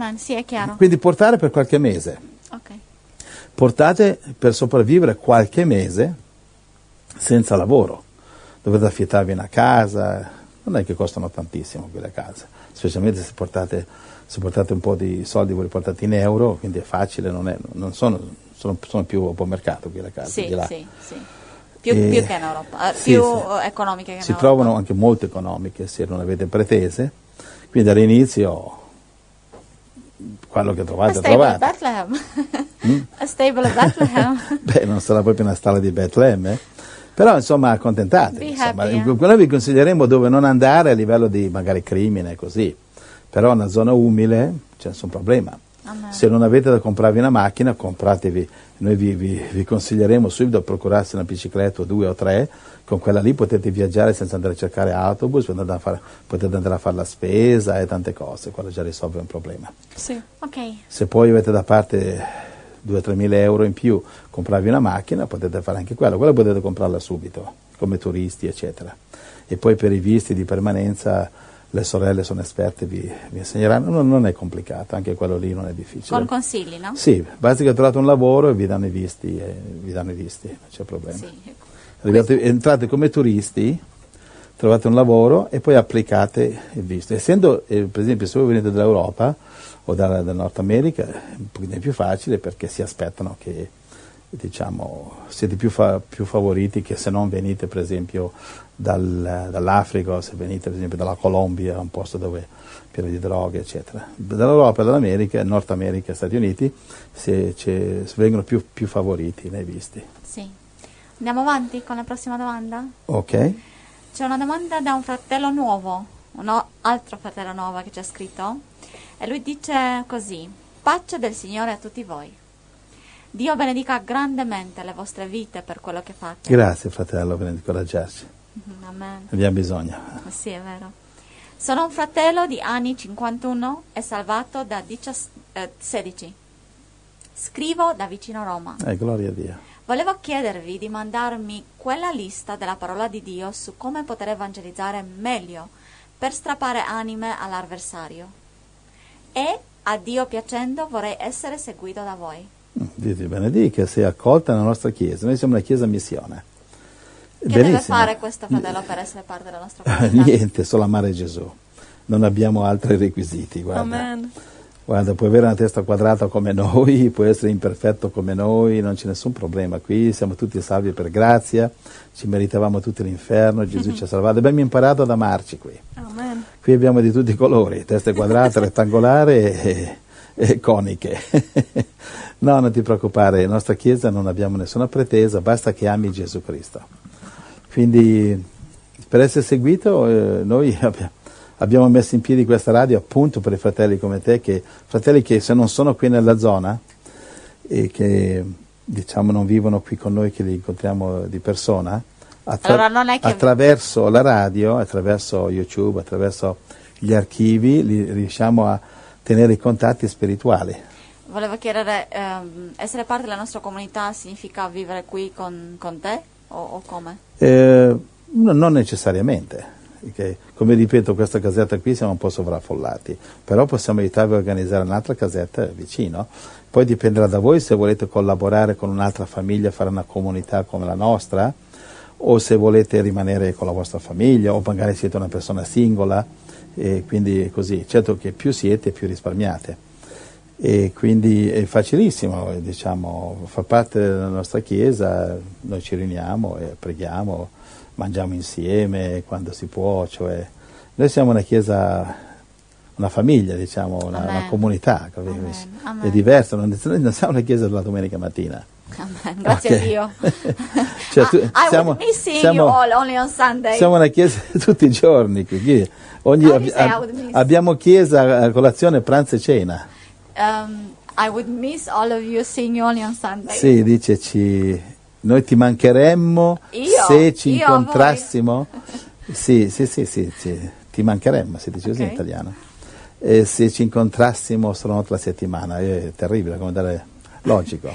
Amen. Sì, è chiaro. Quindi portare per qualche mese. Ok. Portate per sopravvivere qualche mese senza lavoro. Dovete affittarvi una casa, non è che costano tantissimo quelle case, specialmente se portate, se portate un po' di soldi, voi li portate in euro, quindi è facile, non, è- non sono, sono, sono più a buon mercato quelle case. Sì, sì, sì. Più, E- più che in Europa, eh, sì, più sì. economiche che Si in Europa. trovano anche molto economiche se non avete pretese, quindi all'inizio quello che A trovate at trovate. Bethlehem. <laughs> A stable at Bethlehem. <laughs> Beh, non sarà proprio una stalla di Betlemme, però insomma accontentatevi. Insomma. happy, eh. Noi vi consiglieremo dove non andare a livello di magari crimine così, però una zona umile c'è nessun problema. Se non avete da comprarvi una macchina, compratevi, noi vi, vi- vi consiglieremo subito a procurarsi una bicicletta o due o tre, con quella lì potete viaggiare senza andare a cercare autobus, potete andare a fare, potete andare a fare la spesa e tante cose, quello già risolve un problema. Sì. Ok. Se poi avete da parte 2-3 mila euro in più, comprarvi una macchina, potete fare anche quello, quella potete comprarla subito, come turisti, eccetera. E poi per i visti di permanenza le sorelle sono esperte, vi, vi insegneranno, non, non è complicato, anche quello lì non è difficile. Con consigli, no? Sì, basta che trovate un lavoro e vi danno i visti, e vi danno i visti, non c'è problema. Sì, ecco. Arrivate- entrate come turisti, trovate un lavoro e poi applicate il visto. Essendo, eh, per esempio, se voi venite dall'Europa o dal, dal Nord America, è un pochino più facile perché si aspettano che diciamo, siete più, fa- più favoriti che se non venite, per esempio, dal- dall'Africa se venite, per esempio, dalla Colombia, un posto dove pieno di droghe, eccetera. Dall'Europa, dall'America, Nord America Stati Uniti, si- c'è- vengono più, più favoriti nei visti. Sì. Andiamo avanti con la prossima domanda? Ok? C'è una domanda da un fratello nuovo, un altro fratello nuovo che ci ha scritto e lui dice così: Pace del Signore a tutti voi. Dio benedica grandemente le vostre vite per quello che fate. Grazie fratello per incoraggiarci, Amen. abbiamo bisogno. Sì, è vero. Sono un fratello di anni 51 e salvato da 16 eh, 16. Scrivo da vicino Roma. Eh, gloria a Dio. Volevo chiedervi di mandarmi quella lista della parola di Dio su come poter evangelizzare meglio per strappare anime all'avversario. E, a Dio piacendo, vorrei essere seguito da voi. Mm, Dio ti benedica, sei accolta nella nostra chiesa, noi siamo una chiesa missione. Che deve Benissimo. fare questo fratello per essere parte della nostra <laughs> comunità? Niente, solo amare Gesù. Non abbiamo altri requisiti, guarda. Amen. Guarda, puoi avere una testa quadrata come noi, puoi essere imperfetto come noi, non c'è nessun problema qui, siamo tutti salvi per grazia, ci meritavamo tutti l'inferno, Gesù ci ha salvato, abbiamo imparato ad amarci qui. Amen. Qui abbiamo di tutti i colori, teste quadrate, <laughs> rettangolari e, e coniche. <laughs> no, non ti preoccupare, in nostra Chiesa non abbiamo nessuna pretesa, basta che ami Gesù Cristo. Quindi per essere seguito eh, noi <laughs> abbiamo, abbiamo messo in piedi questa radio appunto per i fratelli come te, che, fratelli che se non sono qui nella zona e che diciamo non vivono qui con noi, che li incontriamo di persona, attra- Allora che- attraverso la radio, attraverso YouTube, attraverso gli archivi, li- riusciamo a tenere i contatti spirituali. Volevo chiedere, ehm, essere parte della nostra comunità significa vivere qui con, con te o, o come? Eh, no- non necessariamente, perché, come ripeto, questa casetta qui siamo un po' sovraffollati, però possiamo aiutarvi a organizzare un'altra casetta vicino. Poi dipenderà da voi se volete collaborare con un'altra famiglia, fare una comunità come la nostra, o se volete rimanere con la vostra famiglia, o magari siete una persona singola, e quindi così. Certo che più siete, più risparmiate. E quindi è facilissimo, diciamo, fa parte della nostra chiesa, noi ci riuniamo e preghiamo, mangiamo insieme quando si può, cioè noi siamo una chiesa, una famiglia, diciamo, una, una comunità, Amen. Amen. è diverso, non, non siamo una chiesa della domenica mattina. Amen. Grazie Ok. a Dio. <laughs> Cioè, tu- I siamo- seeing siamo- you all only on Sunday. Siamo una chiesa <laughs> tutti i giorni, ogni- I would miss? abbiamo chiesa, a colazione, pranzo e cena. Um, I would miss all of you seeing you only on Sunday. Sì, dice ci, noi ti mancheremmo Io? se ci incontrassimo. <laughs> Sì, sì, sì, sì, sì, ti mancheremmo, si dice così in italiano. E se ci incontrassimo stanotte la settimana, è terribile, come dare logico.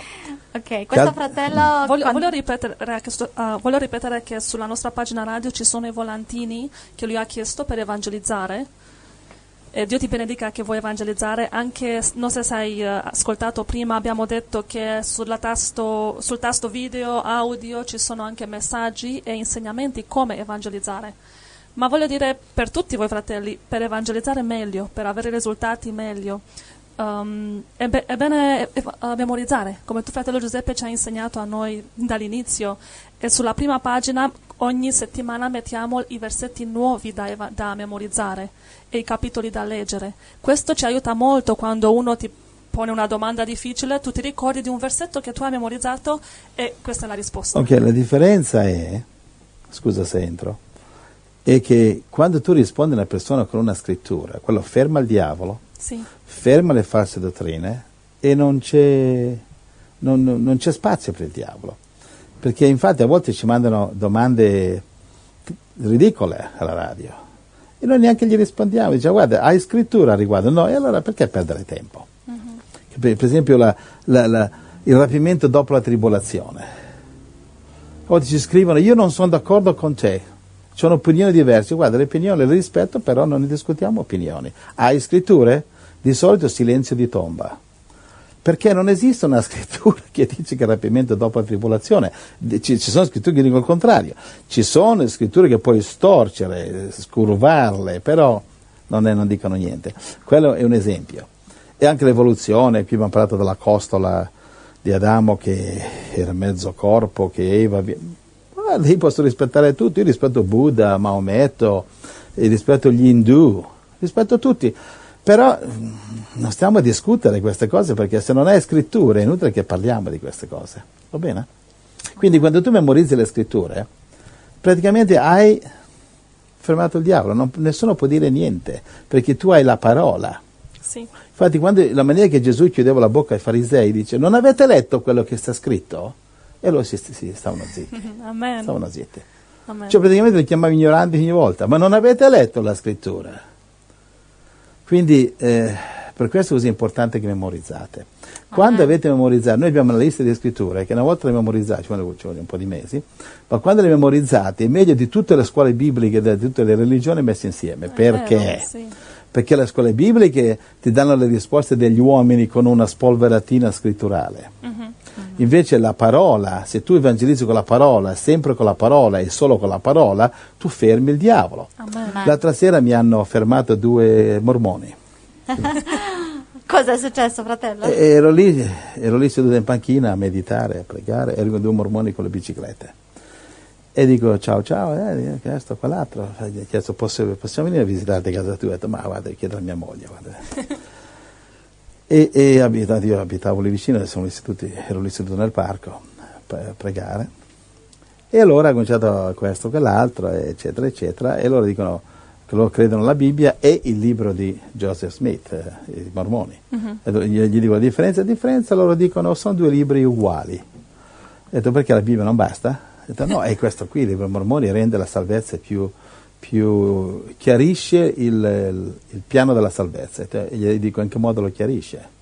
Ok, questo Cal- fratello... Voglio, quando- voglio ripetere, che ah, voglio ripetere che sulla nostra pagina radio ci sono i volantini che lui ha chiesto per evangelizzare. E Dio ti benedica che vuoi evangelizzare. Anche, non so se hai eh, ascoltato prima, abbiamo detto che tasto- sul tasto video, audio ci sono anche messaggi e insegnamenti come evangelizzare. Ma voglio dire per tutti voi fratelli, per evangelizzare meglio, per avere risultati meglio, um, è, be- è bene eh, eh, memorizzare, come tuo fratello Giuseppe ci ha insegnato a noi dall'inizio. E sulla prima pagina ogni settimana mettiamo i versetti nuovi da, eva- da memorizzare e i capitoli da leggere. Questo ci aiuta molto quando uno ti pone una domanda difficile, tu ti ricordi di un versetto che tu hai memorizzato e questa è la risposta. Ok, la differenza è, scusa se entro, è che quando tu rispondi a una persona con una scrittura, quello ferma il diavolo, Sì. ferma le false dottrine e non c'è, non- non c'è spazio per il diavolo. Perché infatti a volte ci mandano domande ridicole alla radio e noi neanche gli rispondiamo. Dice guarda, hai scrittura a riguardo? No, e allora perché perdere tempo? Che Per, per esempio la- la- la- il rapimento dopo la tribolazione. Volte ci scrivono io non sono d'accordo con te, c'è un'opinione diversa. Guarda, le opinioni le rispetto, però non ne discutiamo opinioni. Hai scritture? Di solito silenzio di tomba. Perché non esiste una <laughs> scrittura che dice che il rapimento è dopo la tribolazione. Ci, ci sono scritture che dicono il contrario. Ci sono scritture che puoi storcere, scurvarle, però non, è- non dicono niente. Quello è un esempio. E anche l'evoluzione, qui abbiamo parlato della costola di Adamo che era mezzo corpo, che Eva... Guarda, io posso rispettare tutti, io rispetto Buddha, Maometto, rispetto gli indù, rispetto tutti. Però mm, non stiamo a discutere queste cose perché se non hai scritture è inutile che parliamo di queste cose. Va bene? Quindi quando tu memorizzi le scritture, praticamente hai fermato il diavolo, non- nessuno può dire niente perché tu hai la parola. Sì. Infatti, quando, la maniera che Gesù chiudeva la bocca ai farisei, dice: Non avete letto quello che sta scritto? E loro si, si- stavano zitti. <laughs> Amen. Stavano zitti. Amen. Cioè, praticamente li chiamava ignoranti ogni volta, ma non avete letto la scrittura. Quindi, eh, per questo è così importante che memorizzate. Quando avete memorizzato, noi abbiamo una lista di scritture che una volta le memorizzate, ci vuole, ci vuole un po' di mesi, ma quando le memorizzate è meglio di tutte le scuole bibliche, di tutte le religioni messe insieme. Perché? vero, sì. Perché le scuole bibliche ti danno le risposte degli uomini con una spolveratina scritturale. Mhm. Invece la parola, se tu evangelizzi con la parola, sempre con la parola e solo con la parola, tu fermi il diavolo. Amen. L'altra sera mi hanno fermato due mormoni. <laughs> Cosa è successo, fratello? E ero lì, ero lì seduto in panchina a meditare, a pregare, erano due mormoni con le biciclette. E dico ciao ciao, eh, ho chiesto quell'altro, gli ho chiesto "Posso- possiamo venire a visitarti a casa tua? Ho detto ma guarda, chiedo a mia moglie. guarda." <laughs> e e abitato- io abitavo lì vicino, ero lì seduto nel parco a pregare. E allora ha cominciato questo, quell'altro, eccetera, eccetera, e loro dicono che loro credono alla Bibbia e il libro di Joseph Smith, eh, i mormoni. Mhm. E allora gli, dico la differenza, la differenza loro dicono sono due libri uguali. Ho detto perché la Bibbia non basta? Ho detto no, è questo qui, il libro dei mormoni rende la salvezza più, più chiarisce il, il- piano della salvezza. E gli dico in che modo lo chiarisce?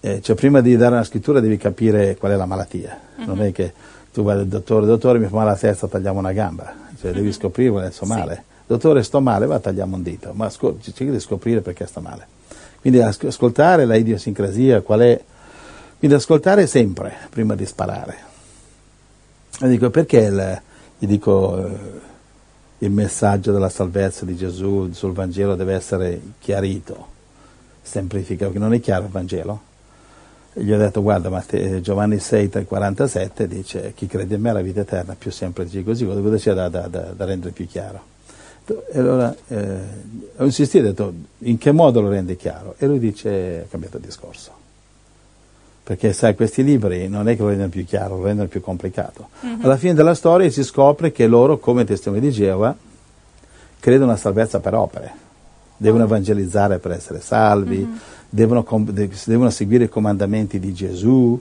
Eh, cioè prima di dare una scrittura devi capire qual è la malattia, non è che tu vai dal dottore, dottore mi fa male la testa, tagliamo una gamba, cioè devi scoprire qual è il suo male. Dottore sto male, va tagliamo un dito, ma scop- cerchi di scoprire perché sta male. Quindi as- ascoltare la idiosincrasia, qual è... Quindi ascoltare sempre prima di sparare. E dico perché il, gli dico il messaggio della salvezza di Gesù sul Vangelo deve essere chiarito. semplifica perché non è chiaro il Vangelo. E gli ho detto guarda Matte, Giovanni 6, 47 dice chi crede in me ha la vita eterna, più semplice così, cosa c'è da, da, da, da rendere più chiaro? E allora eh, ho insistito, ho detto in che modo lo rende chiaro? E lui dice, ha cambiato discorso. Perché sai, questi libri non è che lo rendono più chiaro, lo rendono più complicato. Mm-hmm. Alla fine della storia si scopre che loro, come testimoni di Geova, credono a salvezza per opere. Devono oh. evangelizzare per essere salvi, mm-hmm. devono, devono seguire i comandamenti di Gesù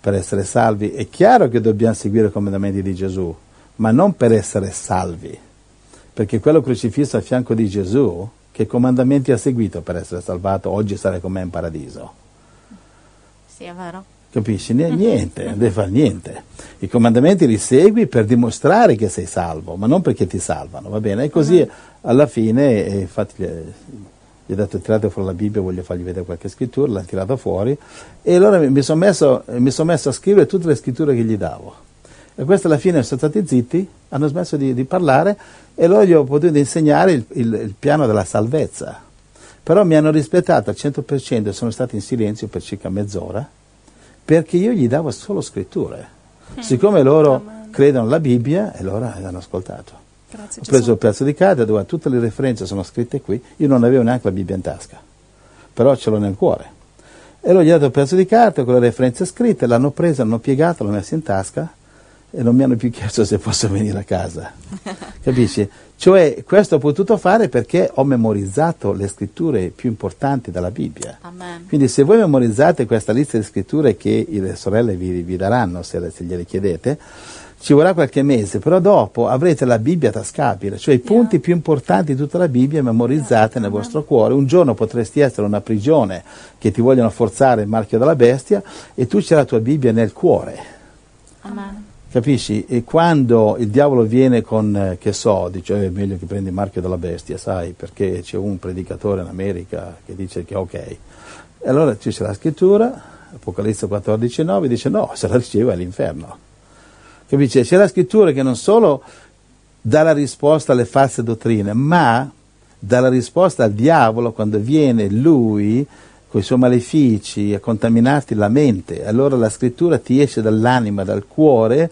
per essere salvi. È chiaro che dobbiamo seguire i comandamenti di Gesù, ma non per essere salvi perché quello crocifisso a fianco di Gesù, che comandamenti ha seguito per essere salvato, oggi sarà con me in paradiso? Sì, è vero. Capisci? Niente, non devi fare niente. I comandamenti li segui per dimostrare che sei salvo, ma non perché ti salvano, va bene? E così uh-huh. alla fine, e infatti gli, gli ho detto tirate fuori la Bibbia, voglio fargli vedere qualche scrittura, l'ha tirata fuori, e allora mi sono messo, son messo a scrivere tutte le scritture che gli davo. E questi alla fine sono stati zitti, hanno smesso di, di parlare e loro gli ho potuto insegnare il, il, il, piano della salvezza. Però mi hanno rispettato al 100% e sono stati in silenzio per circa mezz'ora perché io gli davo solo scritture. Mm. Siccome loro Amen. credono alla Bibbia, e loro hanno ascoltato. Grazie, ho preso il pezzo di carta dove tutte le referenze sono scritte qui, io non avevo neanche la Bibbia in tasca, però ce l'ho nel cuore. E allora gli ho dato il pezzo di carta con le referenze scritte, l'hanno presa, l'hanno piegata, l'hanno messa in tasca e non mi hanno più chiesto se posso venire a casa. Capisci? Cioè, questo ho potuto fare perché ho memorizzato le scritture più importanti della Bibbia. Amen. Quindi se voi memorizzate questa lista di scritture che le sorelle vi, vi daranno, se, se gliele chiedete, ci vorrà qualche mese, però dopo avrete la Bibbia tascabile, cioè i punti yeah. più importanti di tutta la Bibbia memorizzate yeah. nel vostro cuore. Un giorno potresti essere una prigione che ti vogliono forzare il marchio della bestia e tu c'è la tua Bibbia nel cuore. Amen. Capisci? E quando il diavolo viene con, eh, che so, dice eh, è meglio che prendi il marchio della bestia, sai, perché c'è un predicatore in America che dice che è ok. E allora c'è la scrittura, Apocalisse 14, 9, dice no, se la riceve all'inferno. Capisci? C'è la scrittura che non solo dà la risposta alle false dottrine, ma dà la risposta al diavolo quando viene lui con i suoi malefici a contaminarti la mente, allora la scrittura ti esce dall'anima, dal cuore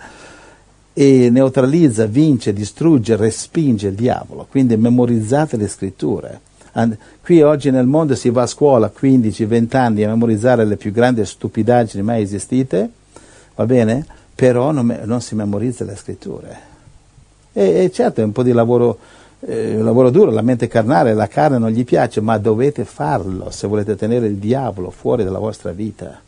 e neutralizza, vince, distrugge, respinge il diavolo. Quindi memorizzate le scritture. Qui oggi nel mondo si va a scuola 15-20 anni a memorizzare le più grandi stupidaggini mai esistite, va bene? Però non, non si memorizza le scritture. E, e certo è un po' di lavoro eh, un lavoro duro, la mente carnale, la carne non gli piace, ma dovete farlo se volete tenere il diavolo fuori dalla vostra vita.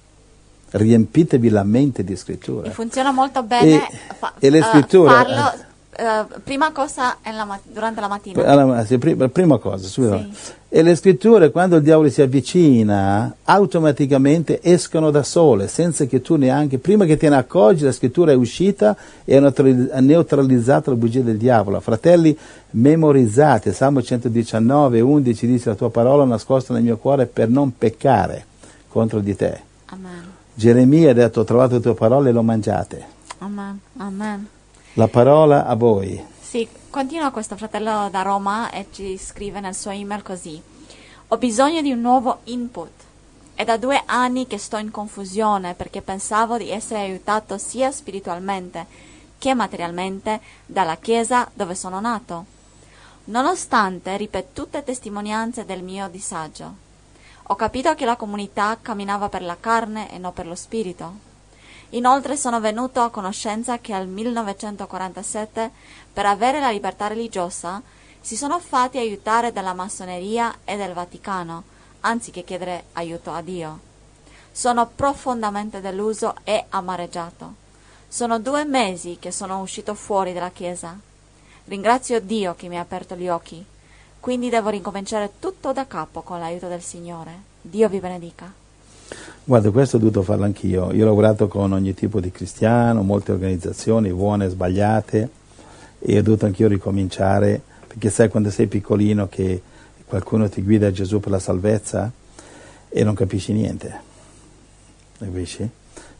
Riempitevi la mente di scritture. E funziona molto bene e, fa, e le scritture, uh, farlo uh, prima cosa la, durante la mattina. Allora, sì, prima, prima, cosa, subito. Sì. E le scritture, quando il diavolo si avvicina, automaticamente escono da sole, senza che tu neanche, prima che te ne accorgi, la scrittura è uscita e ha neutralizzato la bugia del diavolo. Fratelli, memorizzate, Salmo 119, 11 dice la tua parola nascosta nel mio cuore per non peccare contro di te. Amen. Geremia ha detto ho trovato le tue parole e lo mangiate. Amen. Amen. La parola a voi. Sì, continua questo fratello da Roma e ci scrive nel suo email così. Ho bisogno di un nuovo input. È da due anni che sto in confusione perché pensavo di essere aiutato sia spiritualmente che materialmente dalla chiesa dove sono nato, nonostante ripetute testimonianze del mio disagio. Ho capito che la comunità camminava per la carne e non per lo spirito. Inoltre sono venuto a conoscenza che al 1947, per avere la libertà religiosa, si sono fatti aiutare dalla massoneria e del Vaticano, anziché chiedere aiuto a Dio. Sono profondamente deluso e amareggiato. Sono due mesi che sono uscito fuori dalla Chiesa. Ringrazio Dio che mi ha aperto gli occhi. Quindi devo ricominciare tutto da capo con l'aiuto del Signore. Dio vi benedica. Guarda, questo ho dovuto farlo anch'io. Io ho lavorato con ogni tipo di cristiano, molte organizzazioni, buone e sbagliate, e ho dovuto anch'io ricominciare, perché sai quando sei piccolino che qualcuno ti guida a Gesù per la salvezza e non capisci niente. Capisci?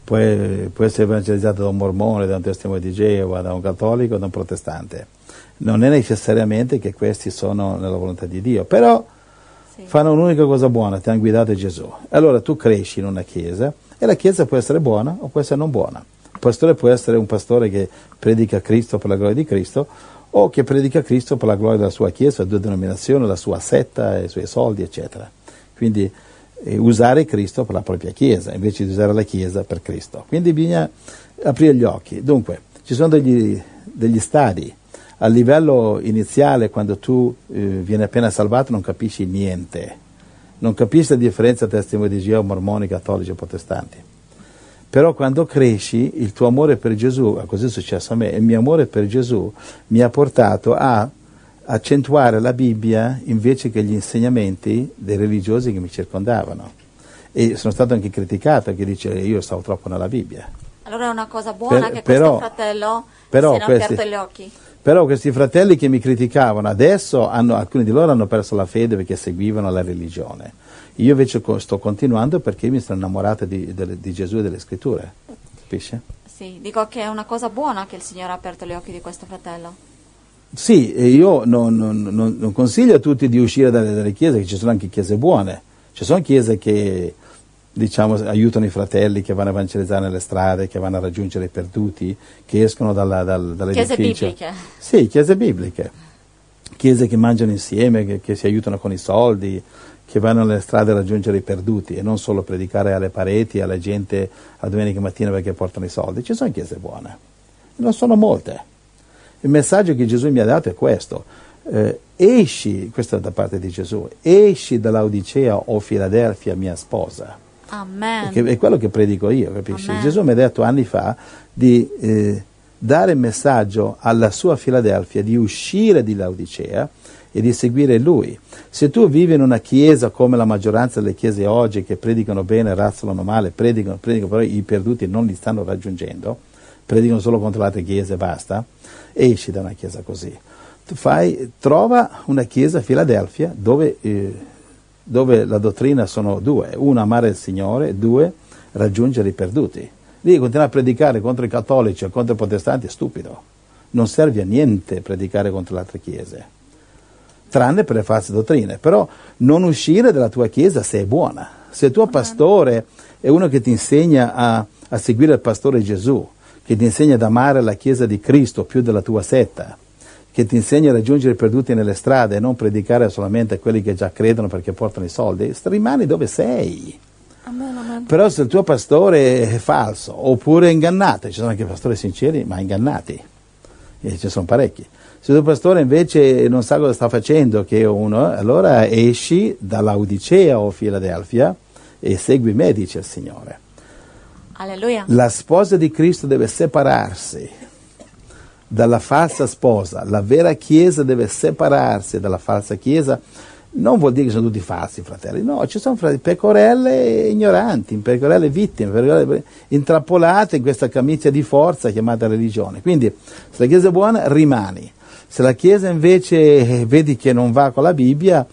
Puoi, puoi essere evangelizzato da un mormone, da un testimone di Geova, da un cattolico, da un protestante. Non è necessariamente che questi sono nella volontà di Dio, però Sì. fanno un'unica cosa buona, ti hanno guidato Gesù. Allora tu cresci in una chiesa e la chiesa può essere buona o può essere non buona. Il pastore può essere un pastore che predica Cristo per la gloria di Cristo o che predica Cristo per la gloria della sua chiesa, la sua denominazione, la sua setta, i suoi soldi, eccetera. Quindi eh, usare Cristo per la propria chiesa invece di usare la chiesa per Cristo. Quindi bisogna aprire gli occhi. Dunque, ci sono degli, degli stadi. A livello iniziale, quando tu eh, vieni appena salvato, non capisci niente. Non capisci la differenza tra testimoni di Geo, mormoni, cattolici o protestanti. Però quando cresci, il tuo amore per Gesù, così è successo a me, il mio amore per Gesù mi ha portato a accentuare la Bibbia invece che gli insegnamenti dei religiosi che mi circondavano. E sono stato anche criticato perché dice io stavo troppo nella Bibbia. Allora è una cosa buona Per- che però- questo fratello però si è questi- aperto gli occhi. Però questi fratelli che mi criticavano adesso, hanno- alcuni di loro hanno perso la fede perché seguivano la religione. Io invece sto continuando perché mi sono innamorato di, di Gesù e delle scritture. Capisci? Sì, dico che è una cosa buona che il Signore ha aperto gli occhi di questo fratello. Sì, io non, non- non- non consiglio a tutti di uscire dalle, dalle chiese, che ci sono anche chiese buone. Ci sono chiese che diciamo, aiutano i fratelli che vanno a evangelizzare nelle strade, che vanno a raggiungere i perduti, che escono dalla, dal, Chiese dall'edificio. bibliche. Sì, chiese bibliche. Chiese che mangiano insieme, che, che si aiutano con i soldi, che vanno nelle strade a raggiungere i perduti e non solo predicare alle pareti, alla gente a domenica mattina perché portano i soldi. Ci sono chiese buone, non sono molte. Il messaggio che Gesù mi ha dato è questo. Eh, esci, questo è da parte di Gesù, esci dall'Odicea o Filadelfia, mia sposa. Amen. Che è quello che predico io, capisci? Amen. Gesù mi ha detto anni fa di eh, dare il messaggio alla sua Filadelfia di uscire di Laodicea e di seguire lui. Se tu vivi in una chiesa come la maggioranza delle chiese oggi che predicano bene, razzolano male, predicano, predicano, però i perduti non li stanno raggiungendo, predicano solo contro le altre chiese e basta, esci da una chiesa così. Tu fai, trova una chiesa a Filadelfia dove, eh, dove la dottrina sono due, una amare il Signore, due raggiungere i perduti. Lì continuare a predicare contro i cattolici o contro i protestanti è stupido. Non serve a niente predicare contro le altre chiese, tranne per le false dottrine. Però non uscire dalla tua chiesa se è buona. Se il tuo pastore è uno che ti insegna a, a seguire il pastore Gesù, che ti insegna ad amare la chiesa di Cristo più della tua setta, che ti insegna a raggiungere i perduti nelle strade e non predicare solamente a quelli che già credono perché portano i soldi, rimani dove sei. Amen, amen. Però se il tuo pastore è falso oppure è ingannato, ci sono anche pastori sinceri ma ingannati, e ci sono parecchi. Se il tuo pastore invece non sa cosa sta facendo, che è uno, allora esci dall'Odicea o Filadelfia e segui me, dice il Signore. Alleluia. La sposa di Cristo deve separarsi dalla falsa sposa, la vera Chiesa deve separarsi dalla falsa Chiesa. Non vuol dire che sono tutti falsi, fratelli, no, ci sono fratelli, pecorelle ignoranti, pecorelle vittime, pecorelle intrappolate in questa camicia di forza chiamata religione. Quindi, se la Chiesa è buona, rimani. Se la Chiesa invece eh, vedi che non va con la Bibbia,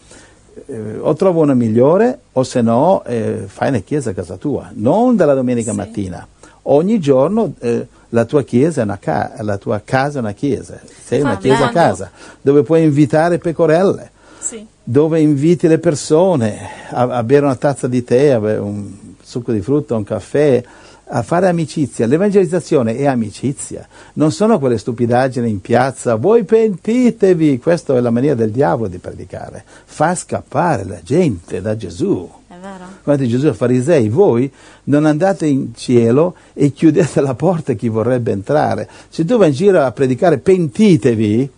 eh, o trovo una migliore o se no eh, fai una chiesa a casa tua, non dalla domenica Sì. mattina. Ogni giorno eh, la tua chiesa è una ca- la tua casa è una chiesa, sei una chiesa a casa, dove puoi invitare pecorelle, Sì. dove inviti le persone a, a bere una tazza di tè, a bere un succo di frutta, un caffè, a fare amicizia. L'evangelizzazione è amicizia, non sono quelle stupidaggini in piazza, voi pentitevi, questa è la maniera del diavolo di predicare, fa scappare la gente da Gesù. Guardate Gesù ai farisei, voi non andate in cielo e chiudete la porta a chi vorrebbe entrare. Se tu vai in giro a predicare pentitevi,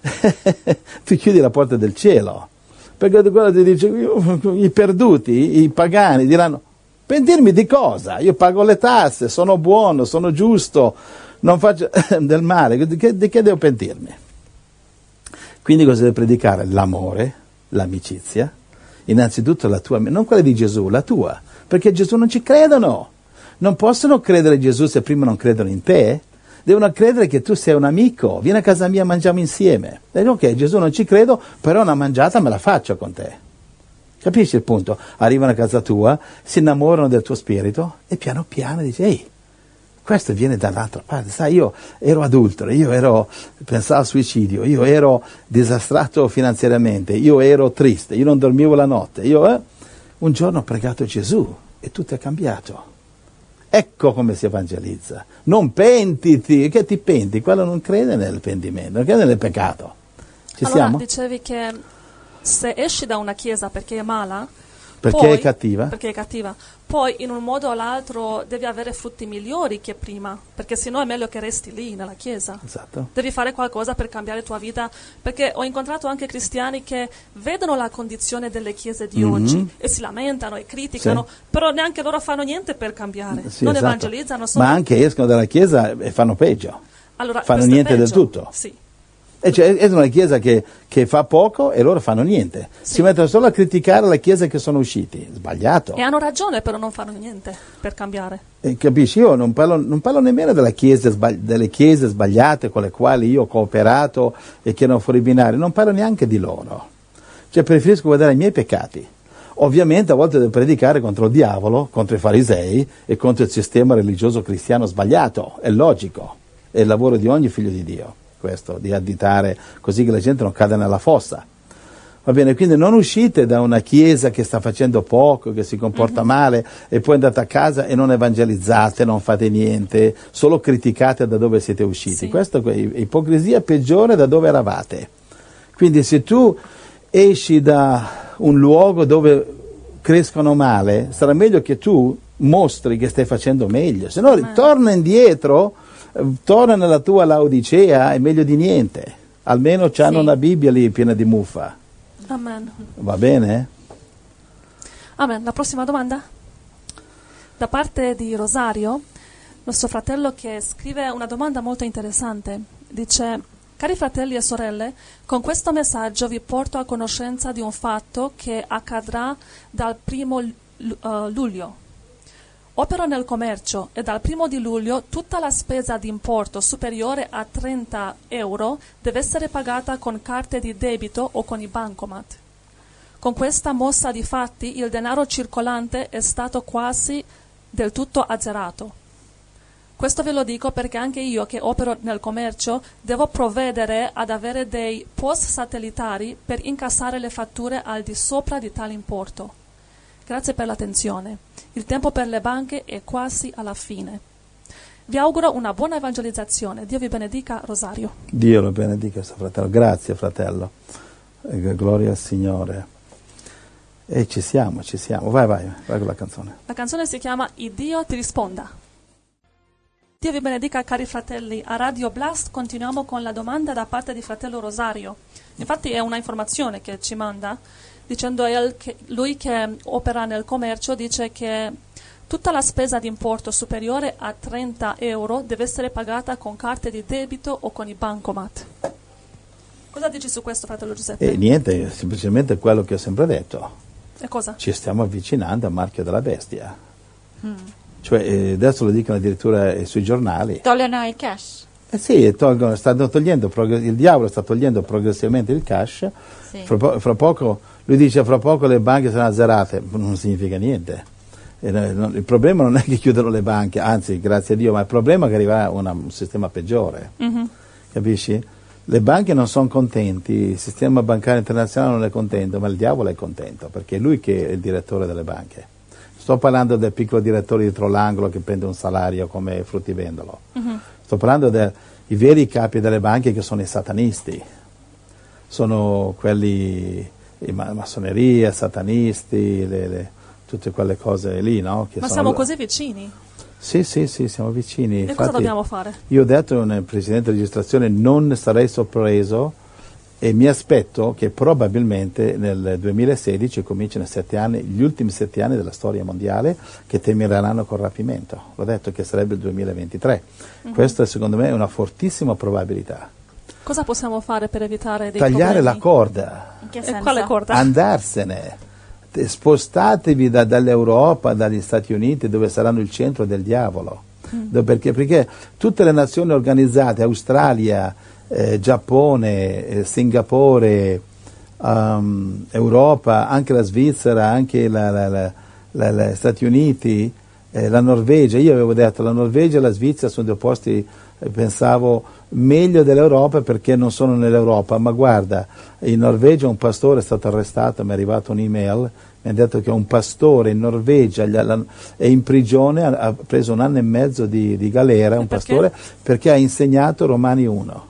<laughs> tu chiudi la porta del cielo. Perché quello ti dice, i perduti, i pagani diranno, pentirmi di cosa? Io pago le tasse, sono buono, sono giusto, non faccio <laughs> del male, di che, di che devo pentirmi? Quindi cosa deve predicare? L'amore, l'amicizia, innanzitutto la tua, non quella di Gesù, la tua, perché Gesù non ci credono. Non possono credere in Gesù se prima non credono in te. Devono credere che tu sei un amico, vieni a casa mia, mangiamo insieme. E dico, ok, Gesù non ci credo, però una mangiata me la faccio con te. Capisci il punto? Arrivano a casa tua, si innamorano del tuo spirito e piano piano dici, ehi, Questo viene dall'altra parte. Sai, io ero adultero, io ero, pensavo al suicidio, io ero disastrato finanziariamente, io ero triste, io non dormivo la notte. Io eh, un giorno ho pregato Gesù e tutto è cambiato. Ecco come si evangelizza. Non pentiti, che ti penti? Quello non crede nel pentimento, non crede nel peccato. Ci allora, siamo? dicevi che se esci da una chiesa perché è mala, Perché poi- è cattiva? perché è cattiva, poi in un modo o l'altro devi avere frutti migliori che prima, perché sennò è meglio che resti lì nella chiesa. Esatto. Devi fare qualcosa per cambiare tua vita, perché ho incontrato anche cristiani che vedono la condizione delle chiese di Mhm. oggi e si lamentano e criticano, Sì. però neanche loro fanno niente per cambiare, Sì, non esatto. evangelizzano. Ma anche escono dalla chiesa e fanno peggio. Allora, fanno niente del peggio. tutto. Sì. E cioè, è una chiesa che, che fa poco e loro fanno niente. Sì. Si mettono solo a criticare la chiesa che sono usciti. Sbagliato. E hanno ragione, però non fanno niente per cambiare. Eh, capisci? Io non parlo, non parlo nemmeno della chiesa delle chiese sbagliate con le quali io ho cooperato e che erano fuori binario, non parlo neanche di loro. Cioè preferisco guardare i miei peccati. Ovviamente a volte devo predicare contro il diavolo, contro i farisei e contro il sistema religioso cristiano sbagliato, è logico, è il lavoro di ogni figlio di Dio, questo, di additare così che la gente non cada nella fossa. Va bene, quindi non uscite da una chiesa che sta facendo poco, che si comporta male e poi andate a casa e non evangelizzate, non fate niente, solo criticate da dove siete usciti. Sì. Questa è ipocrisia peggiore da dove eravate. Quindi se tu esci da un luogo dove crescono male, sarà meglio che tu mostri che stai facendo meglio, se no Amen. torna indietro, torna nella tua Laodicea, è meglio di niente. Almeno c'hanno Sì. una Bibbia lì piena di muffa. Amen. Va bene? Amen. La prossima domanda? Da parte di Rosario, nostro fratello che scrive una domanda molto interessante. Dice, cari fratelli e sorelle, con questo messaggio vi porto a conoscenza di un fatto che accadrà dal primo eh, luglio. Opero nel commercio e dal primo di luglio tutta la spesa di importo superiore a 30 euro deve essere pagata con carte di debito o con i bancomat. Con questa mossa di fatti il denaro circolante è stato quasi del tutto azzerato. Questo ve lo dico perché anche io che opero nel commercio devo provvedere ad avere dei post satellitari per incassare le fatture al di sopra di tale importo. Grazie per l'attenzione. Il tempo per le banche è quasi alla fine. Vi auguro una buona evangelizzazione. Dio vi benedica, Rosario. Dio lo benedica, sto fratello. Grazie, fratello. Gloria al Signore. E ci siamo, ci siamo. Vai, vai, vai con la canzone. La canzone si chiama Il Dio ti risponda. Dio vi benedica cari fratelli. A Radio Blast continuiamo con la domanda da parte di fratello Rosario. Infatti è una informazione che ci manda dicendo el che lui che opera nel commercio dice che tutta la spesa di importo superiore a 30 euro deve essere pagata con carte di debito o con i bancomat. Cosa dici su questo fratello Giuseppe? E niente, semplicemente quello che ho sempre detto. E cosa? Ci stiamo avvicinando al marchio della bestia. Cioè, eh, adesso lo dicono addirittura eh, sui giornali. Togliono il cash. Eh sì, tolgono, stanno togliendo, il diavolo sta togliendo progressivamente il cash. Sì. Fra, po- fra poco, lui dice fra poco le banche saranno azzerate, non significa niente. Il problema non è che chiudono le banche, anzi, grazie a Dio, ma il problema è che arriverà una- un sistema peggiore. Mhm. Capisci? Le banche non sono contenti, il sistema bancario internazionale non è contento, ma il diavolo è contento, perché è lui che è il direttore delle banche. Sto parlando del piccolo direttore dietro l'angolo che prende un salario come fruttivendolo. Mhm. Sto parlando dei veri capi delle banche che sono i satanisti. Sono quelli, massoneria, satanisti, le- le- tutte quelle cose lì, no? Che Ma siamo lo- così vicini. Sì, sì, sì, siamo vicini. E cosa Infatti- dobbiamo fare? io ho detto nel precedente registrazione non sarei sorpreso e mi aspetto che probabilmente nel 2016 cominciano sette anni, gli ultimi sette anni della storia mondiale che termineranno col rapimento. L'ho detto che sarebbe il 2023. Mhm. Questa secondo me è una fortissima probabilità. Cosa possiamo fare per evitare dei Tagliare la problemi? corda, In che E senso? quale corda? andarsene, Te- spostatevi da- dall'Europa, dagli Stati Uniti dove saranno il centro del diavolo. Dove- Perché, perché tutte le nazioni organizzate, Australia, eh, Giappone, eh, Singapore, um, Europa, anche la Svizzera, anche la- la- la- la- la- gli Stati Uniti, Eh, la Norvegia, io avevo detto la Norvegia e la Svizzera sono due posti, eh, pensavo, meglio dell'Europa perché non sono nell'Europa, ma guarda, in Norvegia un pastore è stato arrestato, mi è arrivata un'email, mi ha detto che un pastore in Norvegia è in prigione, ha, preso un anno e mezzo di, di galera, un perché? pastore, perché ha insegnato Romani 1.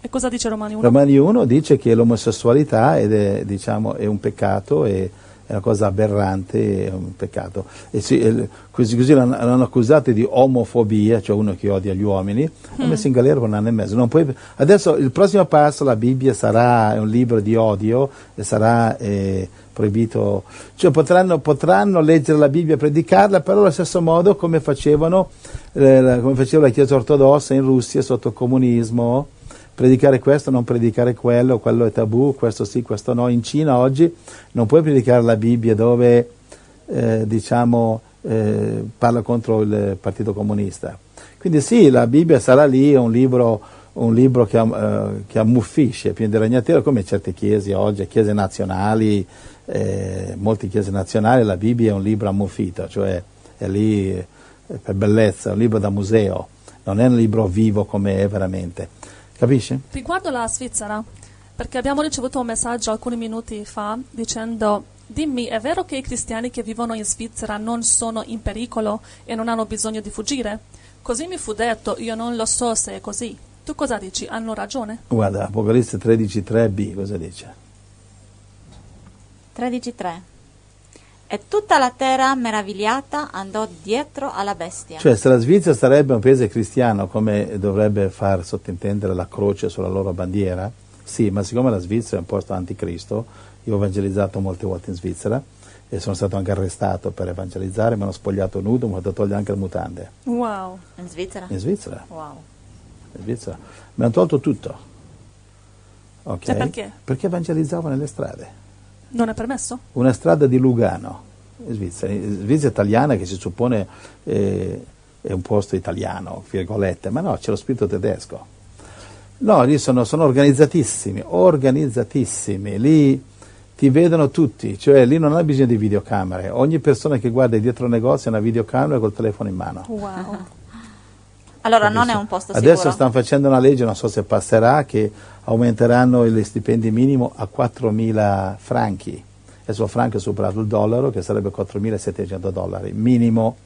E cosa dice Romani 1? Romani 1 dice che l'omosessualità è, diciamo, è un peccato, è, è una cosa aberrante, è un peccato. E e così, così l'hanno, accusato di omofobia, cioè uno che odia gli uomini, l'ha messo in galera per un anno e mezzo. Non puoi- adesso il prossimo passo, la Bibbia sarà un libro di odio e sarà eh, proibito, cioè potranno, potranno leggere la Bibbia e predicarla, però allo stesso modo come facevano, eh, come faceva la Chiesa ortodossa in Russia sotto il comunismo, predicare questo, non predicare quello, quello è tabù, questo sì, questo no. In Cina oggi non puoi predicare la Bibbia dove eh, diciamo, eh, parla contro il Partito Comunista. Quindi sì, la Bibbia sarà lì, è un libro, un libro che, eh, che ammuffisce, pieno di ragnatela, come certe chiese oggi, chiese nazionali, eh, molte chiese nazionali, la Bibbia è un libro ammuffito, cioè è lì eh, per bellezza, è un libro da museo, non è un libro vivo come è veramente. Capisci? Riguardo la Svizzera, perché abbiamo ricevuto un messaggio alcuni minuti fa dicendo dimmi, è vero che i cristiani che vivono in Svizzera non sono in pericolo e non hanno bisogno di fuggire? Così mi fu detto, io non lo so se è così. Tu cosa dici? Hanno ragione? Guarda, Apocalisse 13.3b cosa dice? 13.3 E tutta la terra meravigliata andò dietro alla bestia. Cioè, se la Svizzera sarebbe un paese cristiano, come dovrebbe far sottintendere la croce sulla loro bandiera, sì, ma siccome la Svizzera è un posto anticristo, io ho evangelizzato molte volte in Svizzera e sono stato anche arrestato per evangelizzare, mi hanno spogliato nudo, mi hanno fatto togliere anche le mutande. Wow. In Svizzera? In Svizzera, Wow. in Svizzera. Mi hanno tolto tutto. Ok? E perché? Perché evangelizzavo nelle strade. Non è permesso? una strada di Lugano, in Svizzera, in Svizzera italiana che si suppone eh, è un posto italiano, virgolette, ma no, c'è lo spirito tedesco. No, lì sono, sono organizzatissimi, organizzatissimi, lì ti vedono tutti, cioè lì non hai bisogno di videocamere, ogni persona che guarda dietro il negozio ha una videocamera col telefono in mano. Wow. Allora non è un posto Adesso sicuro. stanno facendo una legge, non so se passerà, che aumenteranno gli stipendi minimo a 4.000 franchi. Adesso il franco è superato il dollaro, che sarebbe 4.700 dollari, minimo.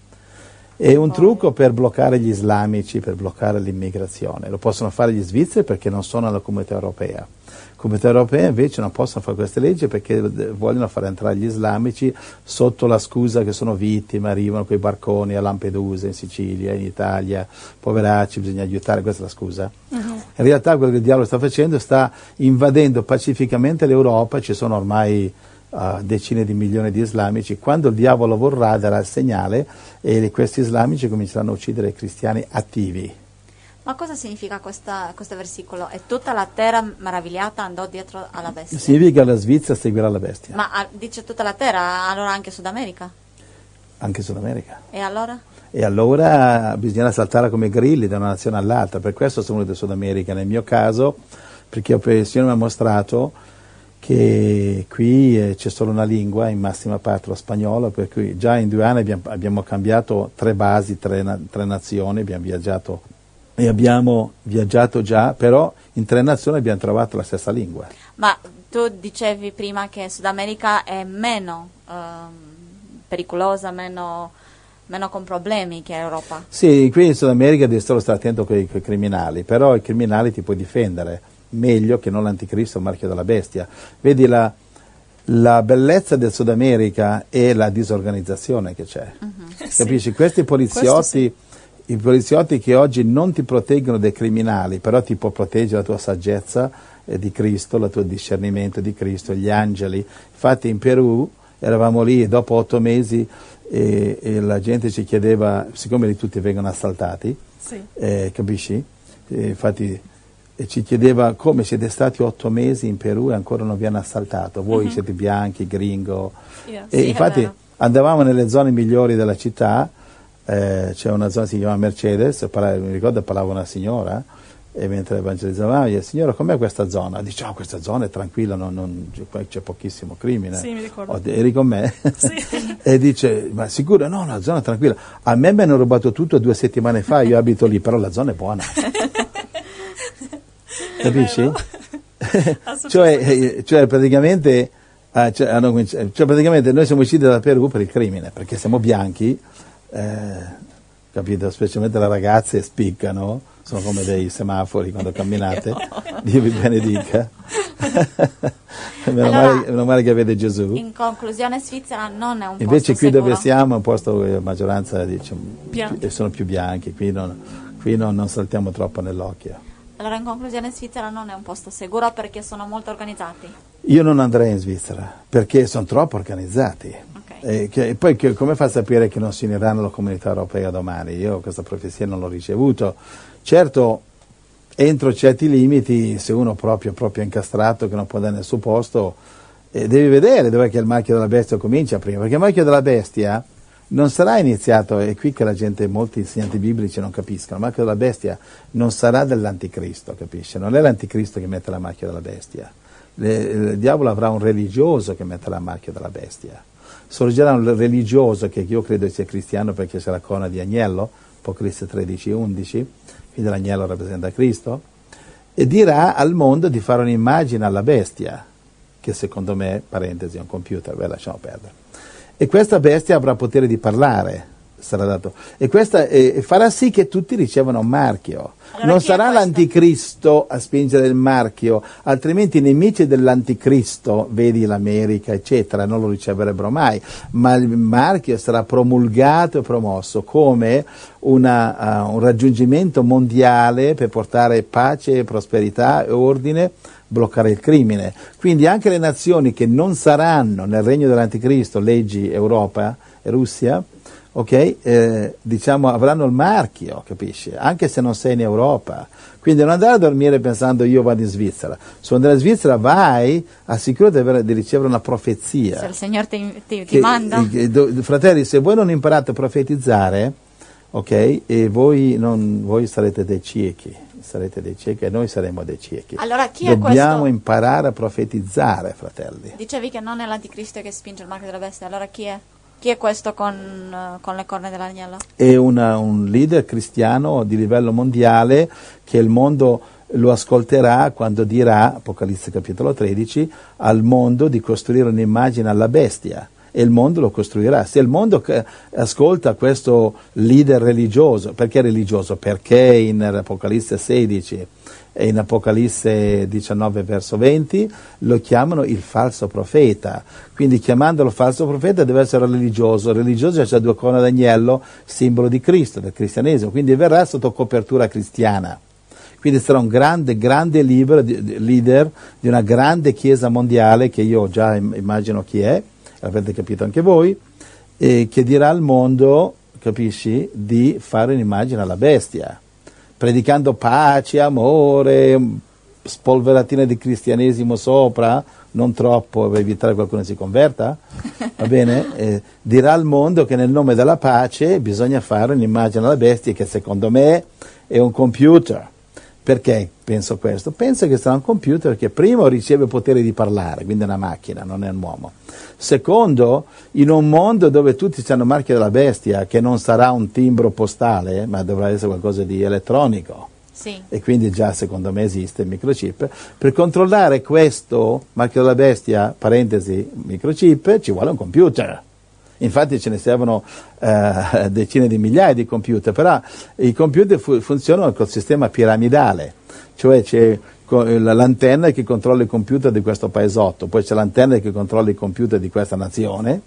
È un trucco per bloccare gli islamici, per bloccare l'immigrazione. Lo possono fare gli svizzeri perché non sono nella comunità europea. Comunità europea invece non possono fare queste leggi perché vogliono far entrare gli islamici sotto la scusa che sono vittime, arrivano con i barconi a Lampedusa, in Sicilia, in Italia, poveracci, bisogna aiutare, questa è la scusa. In realtà quello che il diavolo sta facendo sta invadendo pacificamente l'Europa, ci sono ormai uh, decine di milioni di islamici, quando il diavolo vorrà darà il segnale e questi islamici cominceranno a uccidere i cristiani attivi. Ma cosa significa questa- questo versicolo? E tutta la terra meravigliata andò dietro alla bestia. Significa che la Svizzera seguirà la bestia, Ma ah, dice tutta la terra, allora anche Sud America? anche Sud America. E allora? E allora bisognerà saltare come grilli da una nazione all'altra, per questo sono venuto in Sud America. Nel mio caso, perché il Signore mi ha mostrato che qui eh, c'è solo una lingua, in massima parte lo spagnolo, per cui già in due anni abbiamo, abbiamo cambiato tre basi, tre, na- tre nazioni, abbiamo viaggiato e abbiamo viaggiato già, però in tre nazioni abbiamo trovato la stessa lingua. Ma tu dicevi prima che Sud America è meno ehm, pericolosa, meno, meno con problemi che Europa. Sì, qui in Sud America devi solo stare attento con i criminali, però i criminali ti puoi difendere meglio che non l'anticristo, il marchio della bestia. Vedi la, la bellezza del Sud America è la disorganizzazione che c'è. Capisci? Questi poliziotti, i poliziotti che oggi non ti proteggono dai criminali, però ti può proteggere la tua saggezza eh, di Cristo, il tuo discernimento di Cristo, gli angeli. Infatti in Perù eravamo lì e dopo otto mesi e, e la gente ci chiedeva, siccome lì tutti vengono assaltati, Sì. eh, capisci? Eh, infatti eh, ci chiedeva come siete stati otto mesi in Perù e ancora non vi hanno assaltato, voi siete bianchi, gringo. Yes. E Sì, infatti andavamo nelle zone migliori della città, eh, c'è una zona che si chiama Mercedes, parla- mi ricordo parlava una signora, e mentre evangelizzavamo, gli Signore, com'è questa zona? Dice, oh, questa zona è tranquilla, non, non, c'è pochissimo crimine. Sì, mi ricordo. Oh, eri con me? Sì. <laughs> e dice, ma sicuro? No, una zona tranquilla. A me mi hanno rubato tutto due settimane fa, io abito lì, però la zona è buona. <laughs> Capisci? <laughs> cioè, eh, cioè, praticamente, ah, cioè, hanno cominci- cioè, praticamente noi siamo usciti dal Perù per il crimine, perché siamo bianchi, eh, capito? Specialmente le ragazze spiccano, sono come dei semafori quando <laughs> camminate, <laughs> Dio vi benedica. meno, Allora- male, meno male che avete Gesù. In conclusione, Svizzera non è un Invece posto qui sicuro. dove siamo è un posto dove la maggioranza più- sono più bianchi, qui, non, qui non, non saltiamo troppo nell'occhio. Allora, in conclusione, Svizzera non è un posto sicuro perché sono molto organizzati. Io non andrei in Svizzera perché sono troppo organizzati. E, che- e poi che- come fa a sapere che non si uniranno alla comunità europea domani? Io questa profezia non l'ho ricevuto. Certo, entro certi limiti, se uno proprio, proprio incastrato che non può andare nel suo posto, eh, devi vedere dove che il marchio della bestia comincia prima, perché il marchio della bestia non sarà iniziato, è qui che la gente, molti insegnanti biblici non capiscono, il marchio della bestia non sarà dell'anticristo, capisce? Non è l'anticristo che mette la macchia della bestia. Le- il diavolo avrà un religioso che metterà il marchio della bestia. Sorgerà un religioso che io credo sia cristiano perché c'è la corona di agnello, Apocalisse 13 e 11, quindi l'agnello rappresenta Cristo, e dirà al mondo di fare un'immagine alla bestia, che secondo me, parentesi, è un computer, beh lasciamo perdere. E questa bestia avrà potere di parlare, sarà dato. E questa eh, farà sì che tutti ricevano un marchio. Allora non sarà l'anticristo a spingere il marchio, altrimenti i nemici dell'anticristo, vedi l'America, eccetera, non lo riceverebbero mai, ma il marchio sarà promulgato e promosso come una, uh, un raggiungimento mondiale per portare pace, prosperità e ordine, bloccare il crimine. Quindi anche le nazioni che non saranno nel regno dell'anticristo, leggi Europa e Russia, ok? Eh, diciamo avranno il marchio, capisci? Anche se non sei in Europa. Quindi non andare a dormire pensando io vado in Svizzera. Se andrai in Svizzera vai assicurati di, avere- di ricevere una profezia. Se il Signore ti, ti- ti Che- manda. eh, do- fratelli, se voi non imparate a profetizzare, ok? E voi, non- voi sarete dei ciechi, sarete dei ciechi e noi saremo dei ciechi. Allora, chi è Dobbiamo questo? imparare a profetizzare, fratelli. Dicevi che non è l'anticristo che spinge il marchio della bestia, allora chi è? Chi è questo con, con le corna dell'agnello? è una- un leader cristiano di livello mondiale che il mondo lo ascolterà quando dirà, Apocalisse capitolo 13, al mondo di costruire un'immagine alla bestia e il mondo lo costruirà. Se il mondo ascolta questo leader religioso, perché religioso? Perché in Apocalisse 16 e in Apocalisse 19 verso 20 lo chiamano il falso profeta. Quindi chiamandolo falso profeta deve essere religioso. Religioso ha due corna d'agnello, simbolo di Cristo, del cristianesimo, quindi verrà sotto copertura cristiana. Quindi sarà un grande, grande leader di una grande chiesa mondiale che io già im- immagino chi è, avete capito anche voi, e che dirà al mondo, capisci, di fare un'immagine alla bestia, predicando pace, amore, spolveratina di cristianesimo sopra, non troppo per evitare che qualcuno si converta, va bene? <laughs> Eh, dirà al mondo che nel nome della pace bisogna fare un'immagine alla bestia che secondo me è un computer. Perché penso questo? Penso che sarà un computer che primo riceve potere di parlare, quindi è una macchina, non è un uomo. Secondo, in un mondo dove tutti hanno marchio della bestia, che non sarà un timbro postale, ma dovrà essere qualcosa di elettronico, Sì. e quindi già secondo me esiste il microchip, per controllare questo marchio della bestia, parentesi, microchip, ci vuole un computer. Infatti ce ne servono eh, decine di migliaia di computer, però i computer fu- funzionano col sistema piramidale, cioè c'è la- l'antenna che controlla il computer di questo paesotto, poi c'è l'antenna che controlla il computer di questa nazione,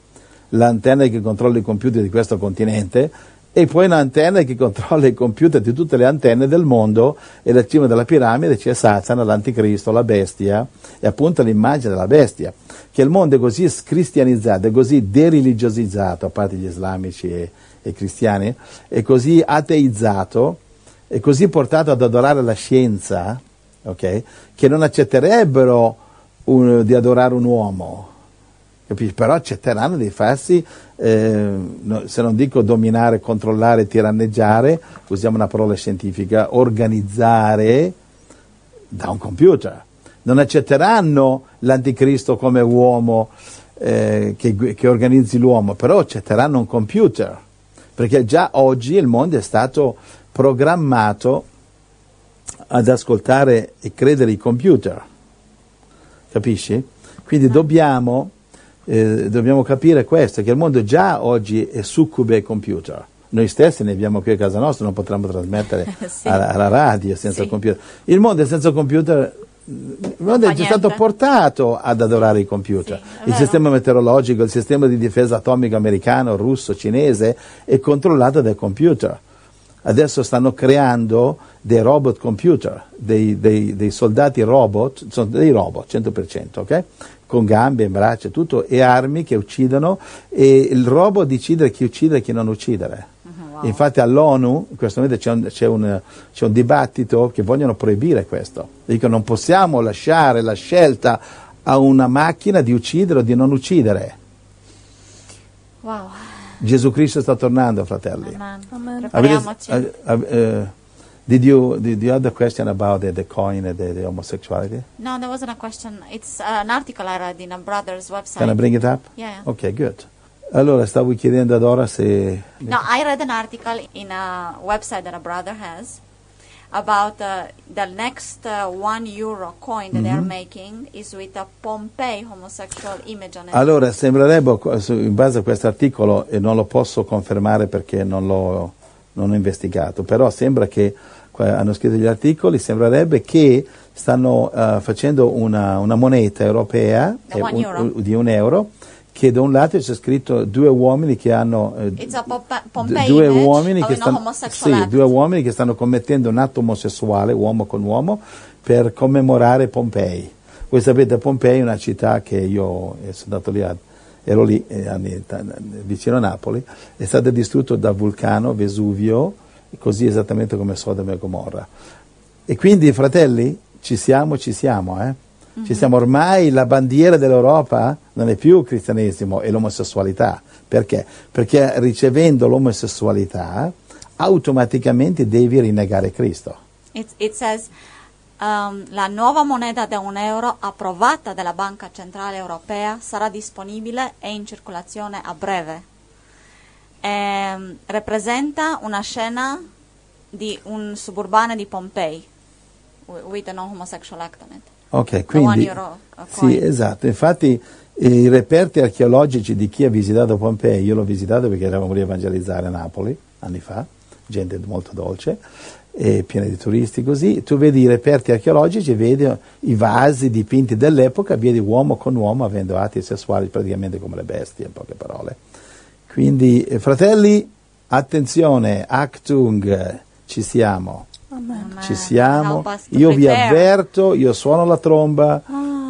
l'antenna che controlla il computer di questo continente e poi un'antenna che controlla il computer di tutte le antenne del mondo e alla cima della piramide c'è Satana, l'anticristo, la bestia e appunto l'immagine della bestia che il mondo è così scristianizzato, è così dereligiosizzato, a parte gli islamici e, e cristiani, è così ateizzato, è così portato ad adorare la scienza, ok, che non accetterebbero un- di adorare un uomo, capisci? Però accetteranno di farsi, eh, se non dico dominare, controllare, tiranneggiare, usiamo una parola scientifica, organizzare da un computer. Non accetteranno l'anticristo come uomo eh, che, che organizzi l'uomo, però accetteranno un computer, perché già oggi il mondo è stato programmato ad ascoltare e credere ai computer, capisci? Quindi dobbiamo, eh, dobbiamo capire questo, che il mondo già oggi è succube ai computer. Noi stessi ne abbiamo qui a casa nostra, non potremmo trasmettere <laughs> Sì. alla, alla radio senza Sì. computer. Il mondo senza computer, fa è già stato portato ad adorare i computer. Sì, il sistema meteorologico, il sistema di difesa atomica americano, russo, cinese è controllato dai computer. Adesso stanno creando dei robot computer, dei, dei- dei soldati robot, sono dei robot 100%, ok? Con gambe, braccia, tutto, e armi che uccidono e il robot decide chi uccidere e chi non uccidere. Wow. Infatti all'ONU in questo momento c'è un, c'è un- c'è un dibattito che vogliono proibire questo. Dicono non possiamo lasciare la scelta a una macchina di uccidere o di non uccidere. Wow. Gesù Cristo sta tornando, fratelli. Amen. Amen. Avete- Prepariamoci. eh, eh, did you did you have the question about the, the coin and the, the homosexuality? No, there wasn't a question. It's uh, an article I read in a brother's website. Can I bring it up? Yeah, yeah. Ok, good. Allora, stavo chiedendo ad Ora se... No, I read an article in a website that a brother has about uh, the next uh, one euro coin that they are making is with a Pompei homosexual image on it. Allora, sembrerebbe, in base a questo articolo, e non lo posso confermare perché non l'ho non ho investigato, però sembra che, hanno scritto gli articoli, sembrerebbe che stanno eh, facendo una, una moneta europea eh, un- di un euro, che da un lato c'è scritto due uomini che hanno... eh, due uomini che an stanno, sì, due uomini che stanno commettendo un atto omosessuale, uomo con uomo, per commemorare Pompei. Voi sapete, Pompei è una città che io eh, sono andato lì, a- ero lì eh, anni- vicino a Napoli, è stata distrutta dal vulcano Vesuvio, così esattamente come Sodoma e Gomorra. E quindi, fratelli, ci siamo, ci siamo, eh? Ci siamo ormai, la bandiera dell'Europa non è più il cristianesimo, è l'omosessualità. Perché? Perché ricevendo l'omosessualità automaticamente devi rinnegare Cristo. It, it says um, la nuova moneta da un euro approvata dalla Banca Centrale Europea sarà disponibile e in circolazione a breve. Ehm, rappresenta una scena di un suburbano di Pompei wi- with an homosexual act on it. Ok, quindi... Sì, esatto. Infatti i reperti archeologici di chi ha visitato Pompei, io l'ho visitato perché eravamo lì a evangelizzare a Napoli anni fa, gente molto dolce, e piena di turisti così, tu vedi i reperti archeologici, vedi i vasi dipinti dell'epoca, vedi uomo con uomo avendo atti sessuali praticamente come le bestie, in poche parole. Quindi, eh, fratelli, attenzione, Actung, ci siamo. Amen. Ci siamo, io vi avverto, io suono la tromba,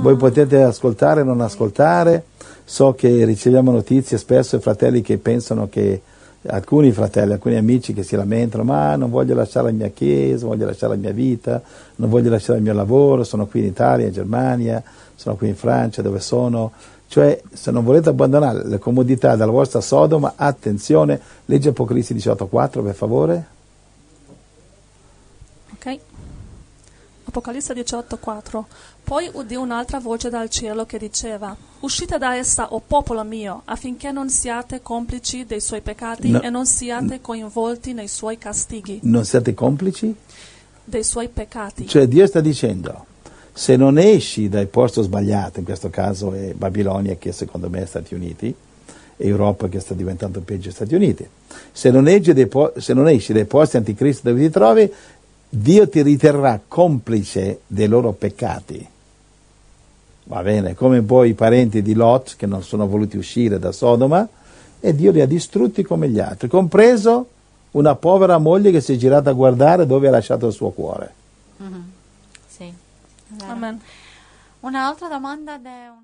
voi potete ascoltare o non ascoltare, so che riceviamo notizie spesso di fratelli che pensano che, alcuni fratelli, alcuni amici che si lamentano, ma non voglio lasciare la mia chiesa, voglio lasciare la mia vita, non voglio lasciare il mio lavoro, sono qui in Italia, in Germania, sono qui in Francia, dove sono. Cioè, se non volete abbandonare le comodità della vostra Sodoma, attenzione, legge Apocalisse 18.4 per favore. Ok. Apocalisse 18:4. Poi udì un'altra voce dal cielo che diceva: Uscite da essa, o popolo mio, affinché non siate complici dei suoi peccati No. e non siate coinvolti nei suoi castighi, Non siete complici? dei suoi peccati. Cioè Dio sta dicendo, se non esci dal posto sbagliato, in questo caso è Babilonia che secondo me è Stati Uniti, e Europa che sta diventando peggio Stati Uniti, se non, esci dai po- se non esci dai posti anticristo dove ti trovi, Dio ti riterrà complice dei loro peccati. Va bene, come poi i parenti di Lot che non sono voluti uscire da Sodoma e Dio li ha distrutti come gli altri, compreso una povera moglie che si è girata a guardare dove ha lasciato il suo cuore. Mhm. Sì. Un'altra domanda da un-